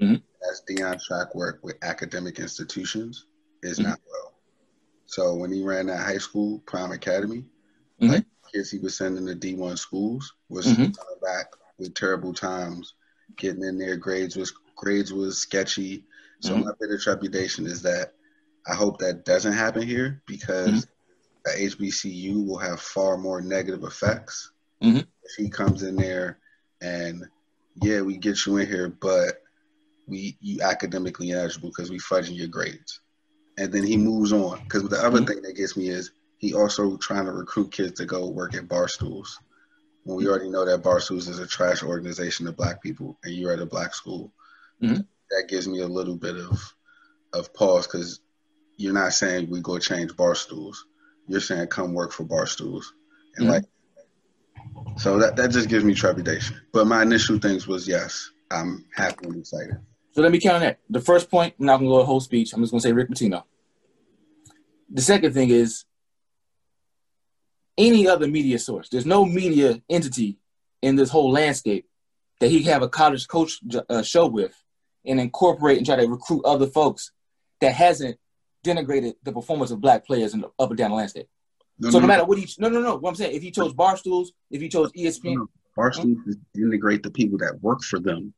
Mhm. As Deion's track work with academic institutions is Mhm. not well. So when he ran that high school, Prime Academy, Mhm. like kids he was sending to D1 schools was Mhm. coming back with terrible times, getting in there. Grades was grades was sketchy. So Mhm. my bit of trepidation is that I hope that doesn't happen here because Mhm. the HBCU will have far more negative effects Mhm. if he comes in there and yeah, we get you in here, but we you academically ineligible because we fudging your grades, and then he moves on. Because the other Mhm. thing that gets me is he also trying to recruit kids to go work at bar stools. When we already know that bar stools is a trash organization of black people, and you're at a black school, Mhm. that gives me a little bit of of pause because you're not saying we go change bar stools. You're saying come work for bar stools, and Mhm. like so that that just gives me trepidation. But my initial things was yes, I'm happy and excited. So let me count on that. The first point, I'm not going to go a whole speech. I'm just going to say Rick Pitino. The second thing is any other media source. There's no media entity in this whole landscape that he can have a college coach uh, show with and incorporate and try to recruit other folks that hasn't denigrated the performance of black players in the up and down the landscape. No, so no, no, matter what he, no, no, no. What I'm saying, if he chose Barstools, if he chose ESPN, no, bar stools is integrate the people that work for them.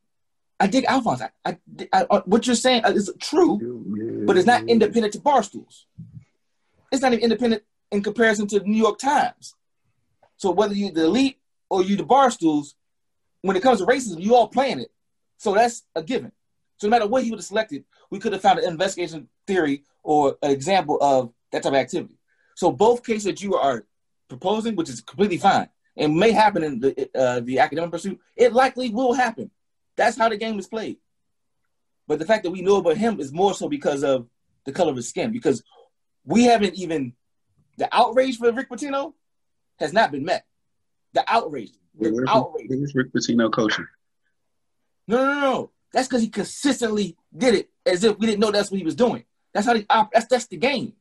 I dig Alphonse. I, I, I, I- what you're saying is true. but it's not independent to Barstools. It's not even independent in comparison to the New York Times. So whether you the elite or you the Barstools, when it comes to racism, you all playing it. So that's a given. So no matter what he would have selected, we could have found an investigation theory or an example of that type of activity. So both cases that you are proposing, which is completely fine, and may happen in the uh, the academic pursuit, it likely will happen. That's how the game is played. But the fact that we know about him is more so because of the color of his skin. Because we haven't even the outrage for Rick Pitino has not been met. The outrage. The Where's, outrage. where's Rick Pitino coaching? No, no, no. That's because he consistently did it as if we didn't know that's what he was doing. That's how he that's that's the game.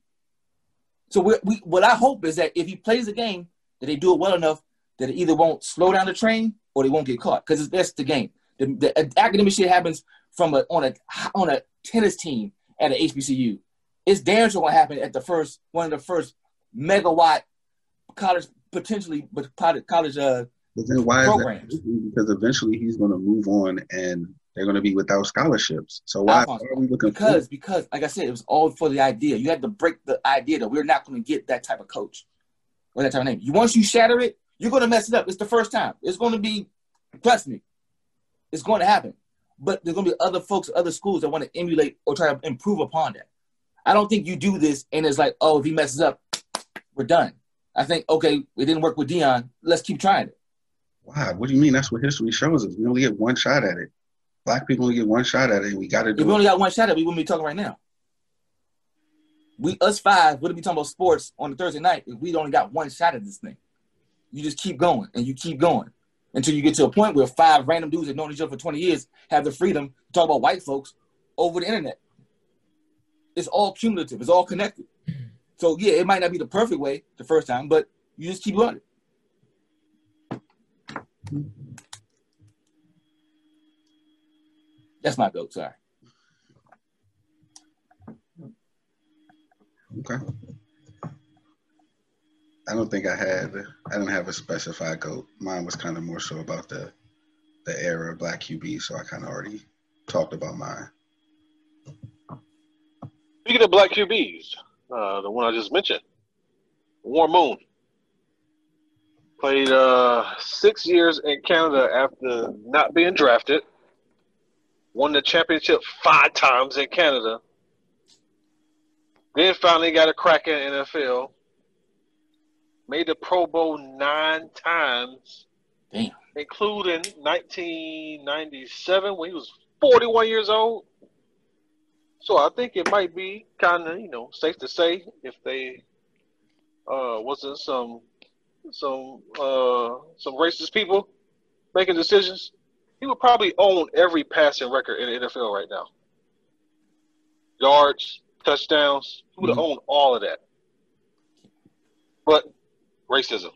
So we, we what I hope is that if he plays the game, that they do it well enough that it either won't slow down the train or they won't get caught because that's the game. The, the academic shit happens from a on a on a tennis team at an HBCU. It's damn sure gonna happen at the first one of the first megawatt college potentially, but college uh But then why Programs. is that? Because eventually he's going to move on and they're going to be without scholarships. So why, are we looking because because like I said, it was all for the idea. You had to break the idea that we're not going to get that type of coach or that type of name. You once you shatter it, you're going to mess it up. It's the first time. It's going to be, trust me, it's going to happen. But there's going to be other folks, other schools that want to emulate or try to improve upon that. I don't think you do this and it's like, oh, if he messes up, we're done. I think okay, it didn't work with Deion. Let's keep trying it. Why? What do you mean? That's what history shows us. We only get one shot at it. Black people only get one shot at it. We got to If we only got one shot at it, we wouldn't be talking right now. We us five wouldn't be talking about sports on a Thursday night if we'd only got one shot at this thing. You just keep going and you keep going until you get to a point where five random dudes that known each other for 20 years have the freedom to talk about white folks over the internet. It's all cumulative, it's all connected. So yeah, it might not be the perfect way the first time, but you just keep learning. That's my goat, sorry. Okay. I don't think I had. I didn't have a specified goat. Mine was kind of more so about the the era of black QB. So I kind of already talked about mine. Speaking of black QBs, uh, the one I just mentioned, Warren Moon, played uh, six years in Canada after not being drafted. Won the championship five times in Canada. Then finally got a crack in NFL. Made the Pro Bowl nine times, Damn. including 1997 when he was 41 years old. So I think it might be kind of you know safe to say if they uh, wasn't some some uh, some racist people making decisions, he would probably own every passing record in the NFL right now. Yards, touchdowns, he would have owned all of that. But racism.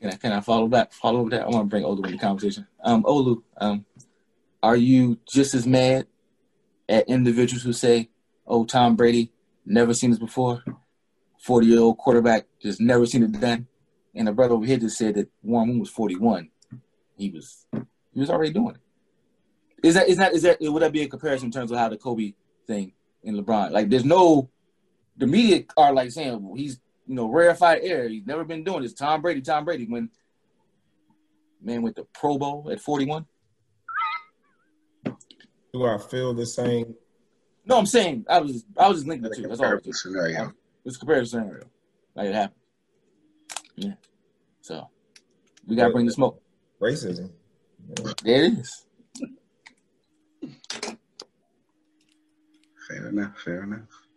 Can I can I follow back? Follow that. I want to bring Olu in the conversation. Um, Olu, um, are you just as mad at individuals who say, "Oh, Tom Brady, never seen this before, forty year old quarterback, just never seen it done," and the brother over here just said that Warren Moon was forty one. He was he was already doing it. Is that is that is that would that be a comparison in terms of how the Kobe thing in LeBron? Like, there's no the media are like saying well, he's you know rarefied air. He's never been doing this. Tom Brady, Tom Brady. When man went to Pro Bowl at 41. Do I feel the same? No, I'm saying I was I was just linking the two. That's all. I was scenario. It's a comparison scenario. Like it happened. Yeah. So we gotta bring the smoke. Racism. There it is. Fair enough. Fair enough.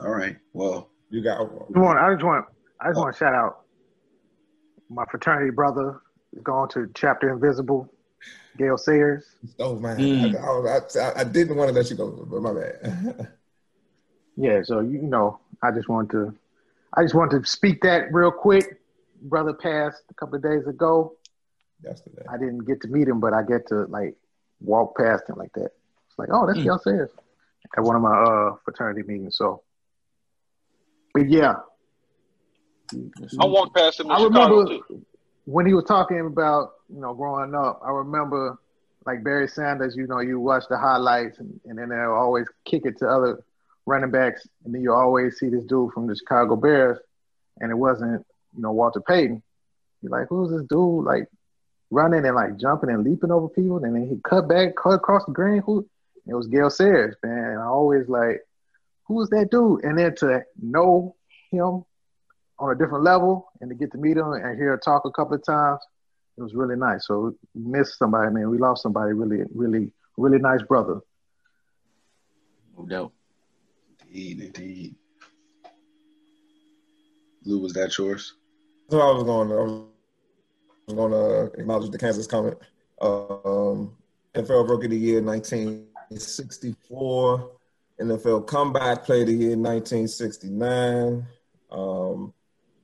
All right. Well, You got I just want, I just want, I just want to shout out my fraternity brother is going to Chapter Invisible, Gale Sayers. oh man, Mm. I, I, I, I didn't want to let you go, but my bad. Yeah, so you know, I just want to, I just want to speak that real quick. Brother passed a couple of days ago. Yesterday. I didn't get to meet him, but I get to like walk past him like that. It's like, oh, that's Mm. Gale Sayers at one of my uh fraternity meetings. So, but yeah, I walked past him I Chicago remember too. when he was talking about you know growing up. I remember like Barry Sanders. You know, you watch the highlights, and, and then they'll always kick it to other running backs, and then you always see this dude from the Chicago Bears, and it wasn't you know Walter Payton. You're like, who's this dude like running and like jumping and leaping over people, and then he cut back, cut across the green. Who? It was Gale Sayers, man. And I always like, who is that dude? And then to know him on a different level and to get to meet him and hear her talk a couple of times, it was really nice. So we missed somebody, man. We lost somebody really, really, really nice brother. No doubt. indeed, indeed. Lou, was that yours? what I was going to, I was going to acknowledge the Kansas comment. Um, NFL Rookie of the Year 1964. NFL Comeback Player of the Year 1969. Um,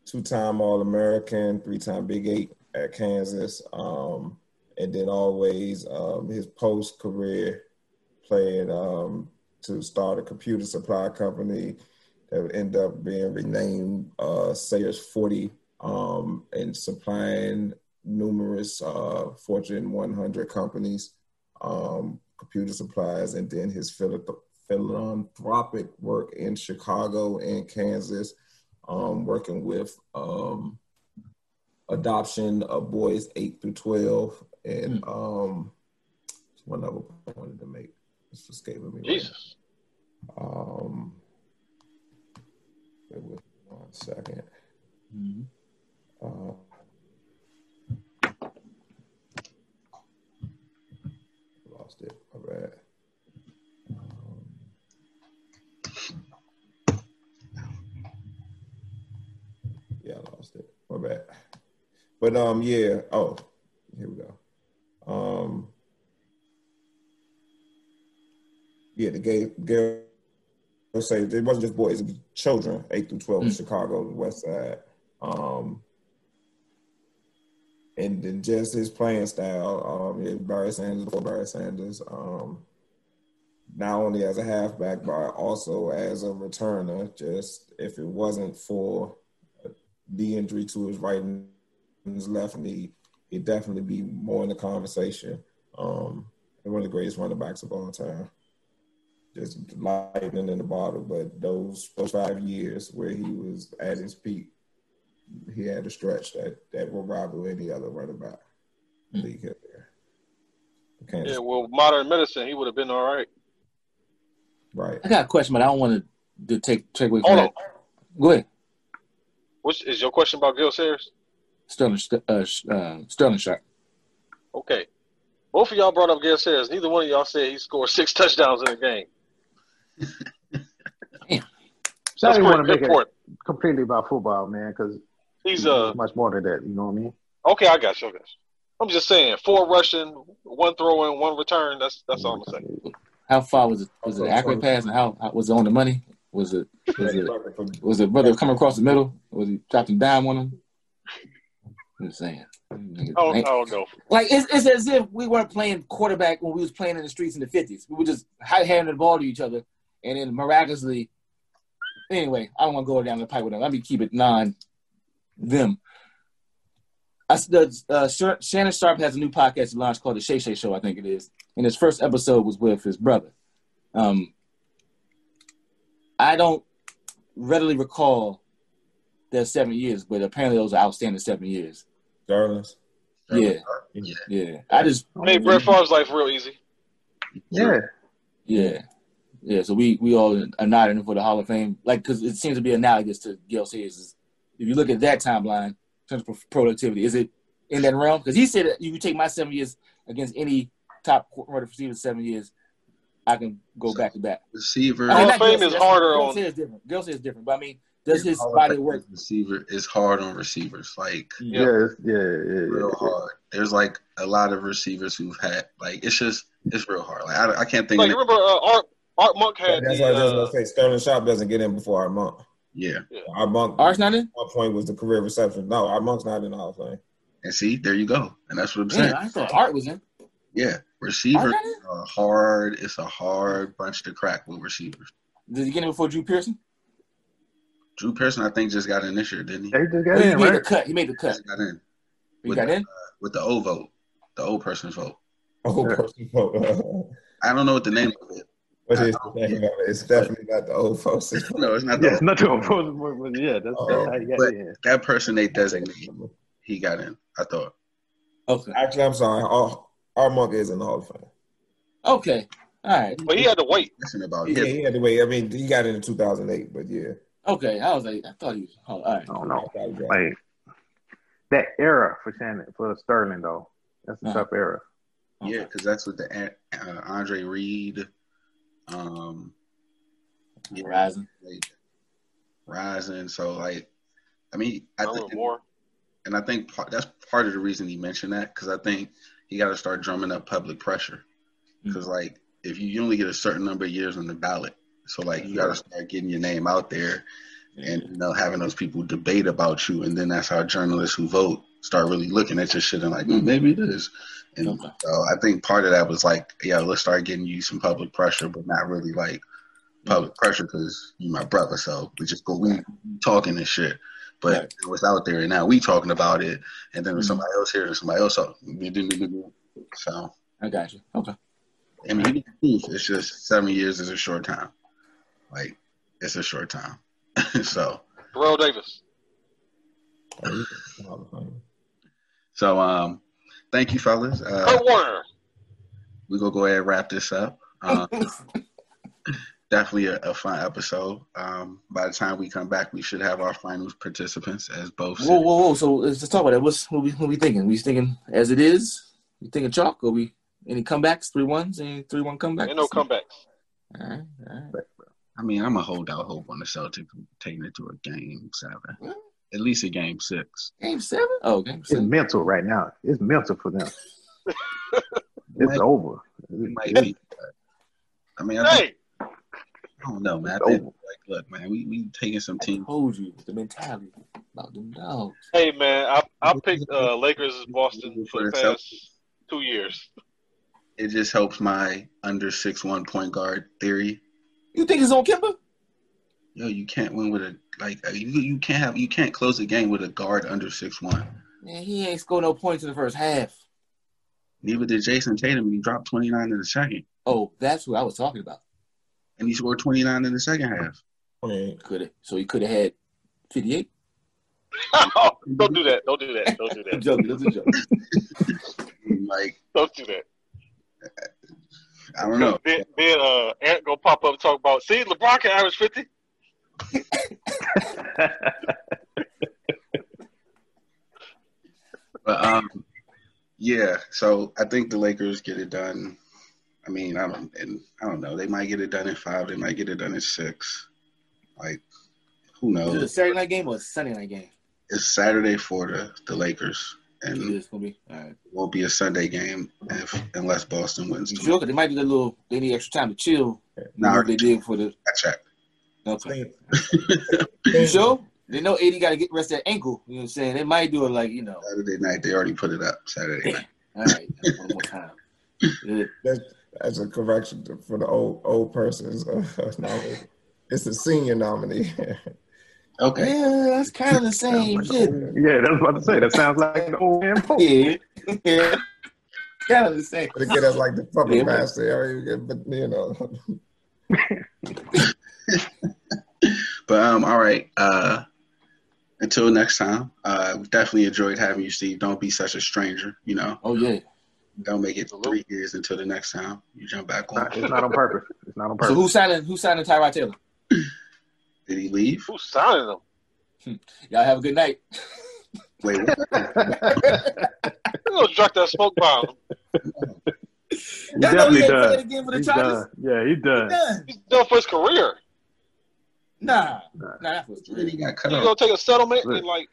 two-time All-American, three-time Big Eight at Kansas. Um, and then always um, his post-career playing um, to start a computer supply company that would end up being renamed uh, Sayers 40 um, and supplying numerous uh, Fortune 100 companies um, computer supplies, and then his philanthropic work in Chicago and Kansas, um, working with um, adoption of boys 8 through 12, and um, one other point I wanted to make. It's escaping me. Jesus. Right um, wait, wait one second. Mm-hmm. Uh, lost it. My bad. Um, yeah, I lost it. My bad. But um, yeah. Oh, here we go. Um, yeah, the gay girl say it wasn't just boys, it was children, eight through 12 mm-hmm. in Chicago, the West Side. Um, and then just his playing style, um, yeah, Barry Sanders before Barry Sanders, um, not only as a halfback, but also as a returner. Just if it wasn't for the injury to his right and his left knee, he'd definitely be more in the conversation. Um, one of the greatest running backs of all time. Just lightning in the bottle, but those those five years where he was at his peak, he had a stretch that that will rival any other running back mm-hmm. league hit there. Yeah, well, modern medicine, he would have been all right. Right. I got a question, but I don't want to take take away from Hold that. On. Go ahead. What's is your question about Gale Sayers? Sterling uh, uh, Sterling Sharpe. Okay. Both of y'all brought up Gale Sayers. Neither one of y'all said he scored six touchdowns in a game. Damn. So I didn't want to make it completely about football, man, because He's uh much more than that. You know what I mean? Okay, I got you. I got you. I'm just saying, four rushing, one throw in, one return. That's that's all I'm saying. How far was it? Was it accurate pass, and how, how was it on the money? Was it was it was it brother coming across the middle? Was he dropping down on him? I'm just saying. Oh, I don't. Like it's, it's as if we weren't playing quarterback when we was playing in the streets in the fifties. We were just handing the ball to each other, and then miraculously. Anyway, I don't want to go down the pipe with them. Let me keep it non them. I, the, uh, Shannon Sharpe has a new podcast he launched called The Shay Shay Show, I think it is. And his first episode was with his brother. Um, I don't readily recall their seven years, but apparently those are outstanding seven years. Darlings. Yeah. yeah. Yeah. I just made Brett Favre's life real easy. Yeah. Yeah. Yeah. So we we all are nodding for the Hall of Fame, like because it seems to be analogous to Gale Sayers' if you look at that timeline in terms of productivity, is it in that realm? Because he said that you take my seven years against any top runner receiver seven years, I can go back to back. Receiver. I mean, fame is harder Girl on. Says different. Girl says different, but I mean, does his body work? Receiver is hard on receivers. Like yeah, yeah, yeah, yeah real hard. There's like a lot of receivers who've had like it's just it's real hard. Like I, I can't think. Like you remember uh, Art Art Monk had. That's the, why I was gonna say Sterling Sharpe doesn't get in before Art Monk. Yeah. Art Monk. Art's not in. One point was the career reception. No, Art Monk's not in the Hall of Fame. And see, there you go. And that's what I'm saying. Yeah, I thought Art was in. Yeah, receivers are hard. It's a hard bunch to crack with receivers. Did he get in before Drew Pearson? Drew Pearson, I think, just got in this year, didn't he? He just got he in, made right? the cut. He made the cut. He got in. He with got the, in uh, with the O vote, the old person's vote. Oh, person vote. I don't know what the name of it. But it's, definitely, it's definitely not the old folks. no, it's not. The yeah, it's not the old folks. But yeah, that's, that's how you got but in. That person they designate, he got in. I thought. Okay. Actually, I'm sorry. Our, Art Monk is in the Hall of Fame. Okay. All right. But he had to wait. Listen about yeah, he had to wait. I mean, he got in in 2008, but yeah. Okay, I was like, I thought he was. Oh, all right. I don't know. Like that era for Shannon for Sterling though. That's a uh-huh. tough era. Yeah, because that's what the uh, Andre Reed, um, yeah, Rising, like, Rising. So like, I mean, I think more. and I think part, that's part of the reason he mentioned that because I think he got to start drumming up public pressure. Because like if you, you only get a certain number of years on the ballot, so like you got to start getting your name out there, and you know having those people debate about you, and then that's how journalists who vote start really looking at your shit and like "Hmm, maybe it is. And Okay. so I think part of that was like, yeah, let's start getting you some public pressure, but not really like public pressure because you my brother. So we just go we talking and shit. But Right. it was out there, and now we talking about it, and then there's Mhm. somebody else here, and somebody else. So, so I got you. Okay. I mean, he can prove it's just seven years is a short time. Like it's a short time. so, Terrell Davis. so um, thank you, fellas. Uh, Kurt Warner. we gonna go ahead and wrap this up. Um, definitely a, a fun episode. Um, by the time we come back, we should have our finals participants as both. Whoa, whoa, whoa! So let's just talk about that. What's what we what we thinking? We thinking as it is? We thinking chalk? Or we any comebacks? Three ones? Any three one comebacks? Ain't no comebacks. All right, all right. I mean, I'm gonna hold out hope on the Celtics taking it to a game seven, at least a game six. Game seven? Oh, game seven. It's mental right now. It's mental for them. It's might- over. it might be. I mean, I, think, Hey, I don't know, man. I think, like, look, man, we we taking some I teams. told you the mentality about them dogs. hey, man, I I picked uh, Lakers as Boston for the past two years. It just helps my under six one point guard theory. You think it's on Kemba? Yo, you can't win with a like uh, you you can't have you can't close a game with a guard under six one. Man, he ain't scored no points in the first half. Neither did Jayson Tatum. He dropped twenty nine in the second, Oh, that's who I was talking about. And he scored twenty nine in the second half. Could have. So he could have had fifty eight. don't do that. Don't do that. Don't do that. joking. That's a joke. Like Don't do that. I don't know. Then, then uh, Ant gonna pop up and talk about. See, LeBron can average fifty. But um, yeah. So I think the Lakers get it done. I mean, I don't, and I don't know. They might get it done in five. They might get it done in six. Like, who Is it a knows? Saturday night game or a Sunday night game? It's Saturday for the the Lakers, and it is gonna be. All right. won't be a Sunday game if unless Boston wins. You tomorrow. they might be a little. They need extra time to chill. Nah, Nah, they did for the. I checked. Okay. You sure? They know AD got to get rest of that ankle. You know what I'm saying? They might do it like you know. Saturday night. They already put it up. Saturday night. All right, one more time. That's, that's a correction for the old old persons. no, it's a senior nominee. Okay. Yeah, that's kind of the same shit. Yeah, that's what I was about to say. That sounds like an old man. post. Yeah, yeah. kind of the same. to get us like the puppet Yeah, but- master, but you know. But um, all right. Uh, until next time. Uh, we definitely enjoyed having you, Steve. Don't be such a stranger. You know, Oh yeah. Don't make it three years until the next time you jump back It's not, on. it's not on purpose. It's not on purpose. So purpose. who's signing? Who's signing Tyrod Taylor? Did he leave? Who's signing them? Hmm. Y'all have a good night. Wait, what? You gonna drop that smoke bomb? He Y'all he definitely ain't does. again for the He's done. Yeah, he done. Done. He's done for his career. Nah, nah, that was Then he got cut He's gonna take a settlement and like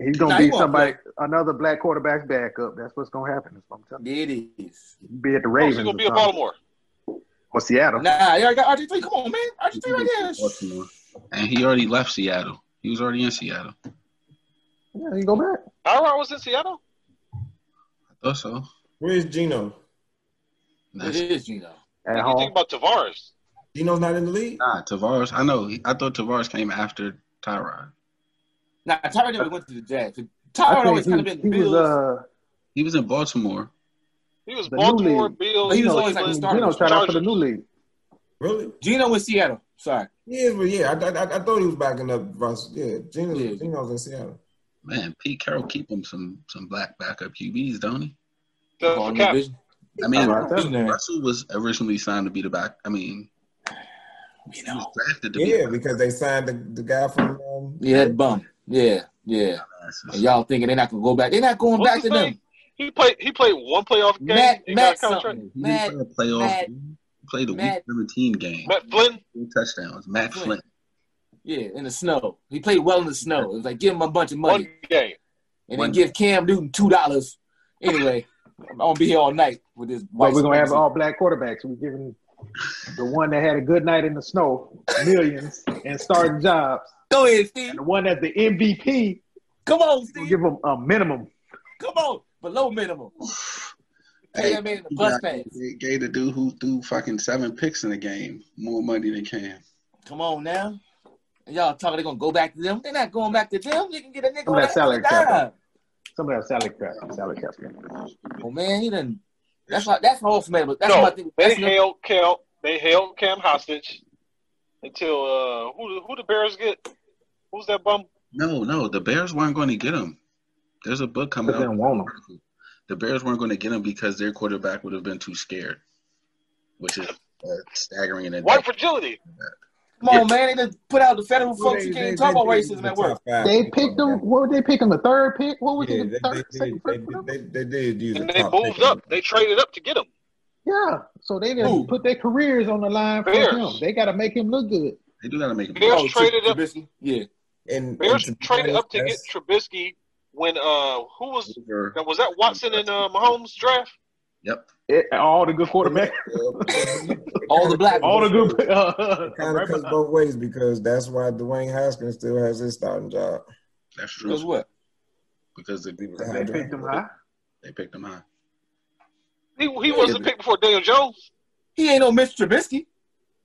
He's gonna Nah, be won't somebody, another black quarterback's backup. That's what's gonna happen. That's what I'm telling There it is. Be at the oh, Ravens he's gonna be in something. Baltimore. or Seattle. Nah, you already got RG3. Come on, man. RG3 right there. Baltimore. And he already left Seattle. He was already in Seattle. Yeah, he go back. Tyrod was in Seattle. I thought so. Where's Gino? It That's, is, Gino. At What do you home. think about Tarvaris? Gino's not in the league. nah, Tarvaris. I know. I thought Tarvaris came after Tyrod. Nah, Tyrod never went to the Jags. I Tyrod think always he, kind of been he Bills. was uh He was in Baltimore. He was The Baltimore. Bills. He was always like the starter. Gino tried out for the new league. Really? Gino was Seattle. Sorry. He is, but yeah, I, I, I thought he was backing up Russ. Yeah, Gino, Yeah. Gino's in Seattle. Man, Pete Carroll keep him some some black backup QBs, don't he? Does Call for him Cap. division. I mean, All right, Russell was originally signed to be the back. I mean, You he was know. drafted to Yeah, be. because they signed the, the guy from. Um, Yeah, that bum. Yeah, yeah. And y'all thinking they're not gonna go back? They're not going What's back his to name? them. He played. He played one playoff game. Matt, he Matt got a contract. something. He Matt, didn't play a playoff. Matt- game. He played a Matt- week 17 game. Matt Flynn. Two touchdowns. Matt Flynn. Flynn. yeah, in the snow. He played well in the snow. It was like give him a bunch of One money. game. and One- then give Cam Newton two dollars. Anyway, I'm gonna be here all night with this. But we're gonna have all black quarterbacks. We're giving the one that had a good night in the snow millions and starting jobs, Go ahead, Steve. and the one that's the MVP. Come on, We'll Steve. give them a minimum. Come on, below minimum. Pay Hey, man the you bus got- pass. They gave the dude who threw fucking seven picks in the game more money than Cam. Come on now. Y'all talking they're gonna go back to them. They're not going back to them. You can get a nigga Some on of that salary cap. Dime. Some of that salary cap. Salary cap. Oh man, he didn't. That's why. That's my ultimate. But that's no, my thing. they That's the- held Cam. They held Cam hostage until uh, who who the Bears get? Who's that bum? No, no, the Bears weren't going to get him. There's a book coming out. want him. The Bears weren't going to get him because their quarterback would have been too scared, which is uh, staggering And a White fragility. Come on, man. They just put out the federal Well, folks. they- You can't talk they about did racism at work. They picked them. What would they pick him? The third pick? What was Yeah, it? they, The third, they, second, they, did use And a they top moved up. They traded up to get him. Yeah. So they didn't Who? put their careers on the line for Bears. him. They got to make him look good. They do got to make him. Bears Oh, traded up. Yeah. And, Bears and traded up to get that's- Trubisky when uh who was over- was that Watson and uh, Mahomes draft? Yep. It, all the good quarterbacks. All the black. all the good. Uh, kind of cuts both ways because that's why Dwayne Haskins still has his starting job. That's true. Because what? Because the, they picked him high. they picked him high. He he wasn't picked before Daniel Jones. He ain't no Mr. Trubisky.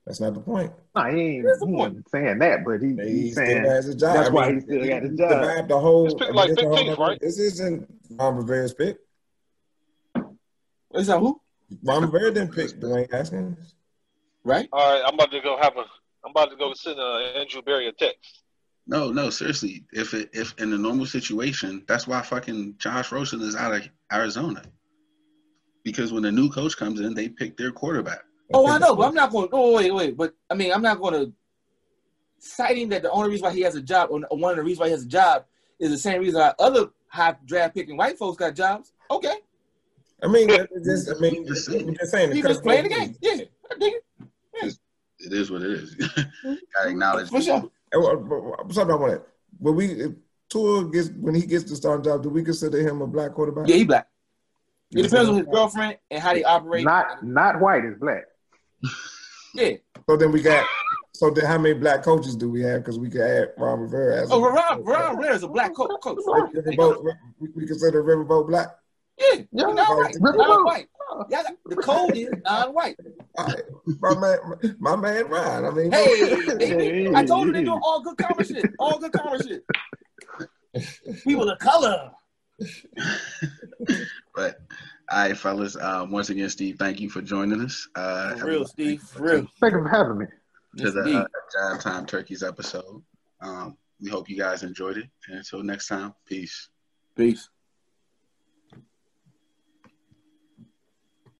That's not the point. No, he ain't, he point. ain't saying that, but he, He he's still saying has a job. that's I why mean, he still got his he job. survived the whole. I mean, like this whole- 15th, right? This isn't Ron Rivera's pick. Is that who? Ron Rivera didn't pick Dwayne Haskins. Right? All right, I'm about to go have a. I'm about to go send uh, Andrew Berry a text. No, no, seriously. If it, if in a normal situation, that's why fucking Josh Rosen is out of Arizona. Because when a new coach comes in, they pick their quarterback. Oh, I know, but I'm not going. Oh, wait, wait. But I mean, I'm not going to citing that the only reason why he has a job, or one of the reasons why he has a job, is the same reason why other high draft picking white folks got jobs. Okay, I mean, just, I mean, Just just, just saying. it he just playing the game. ways. Yeah, I dig it. It is what it is. Gotta acknowledge. for sure. And what- what- What's up about that? But we, if Tua gets when he gets the starting job, do we consider him a black quarterback? Yeah, he black. It depends on his girlfriend and how they operate. Not not white is black. yeah. So then we got. So then, how many black coaches do we have? Because we could add Ron Rivera as. a- Oh, Ron, Ron Rivera is a black coach. coach. Riverboat, we- we consider Riverboat black. Yeah, Yeah, non-white. Riverboat. Non-white. Yeah, the code is non-white. All right. My man, my man Ryan. I mean, Hey, baby. I told you they do all good commerce shit. All good commerce shit. People of color. But all right, fellas. Um, once again, Steve, thank you for joining us. Uh, For real, Steve. For real. Thank you for having me. To the uh, Jive Time Turkeys episode. Um, we hope you guys enjoyed it. And until next time, peace. Peace.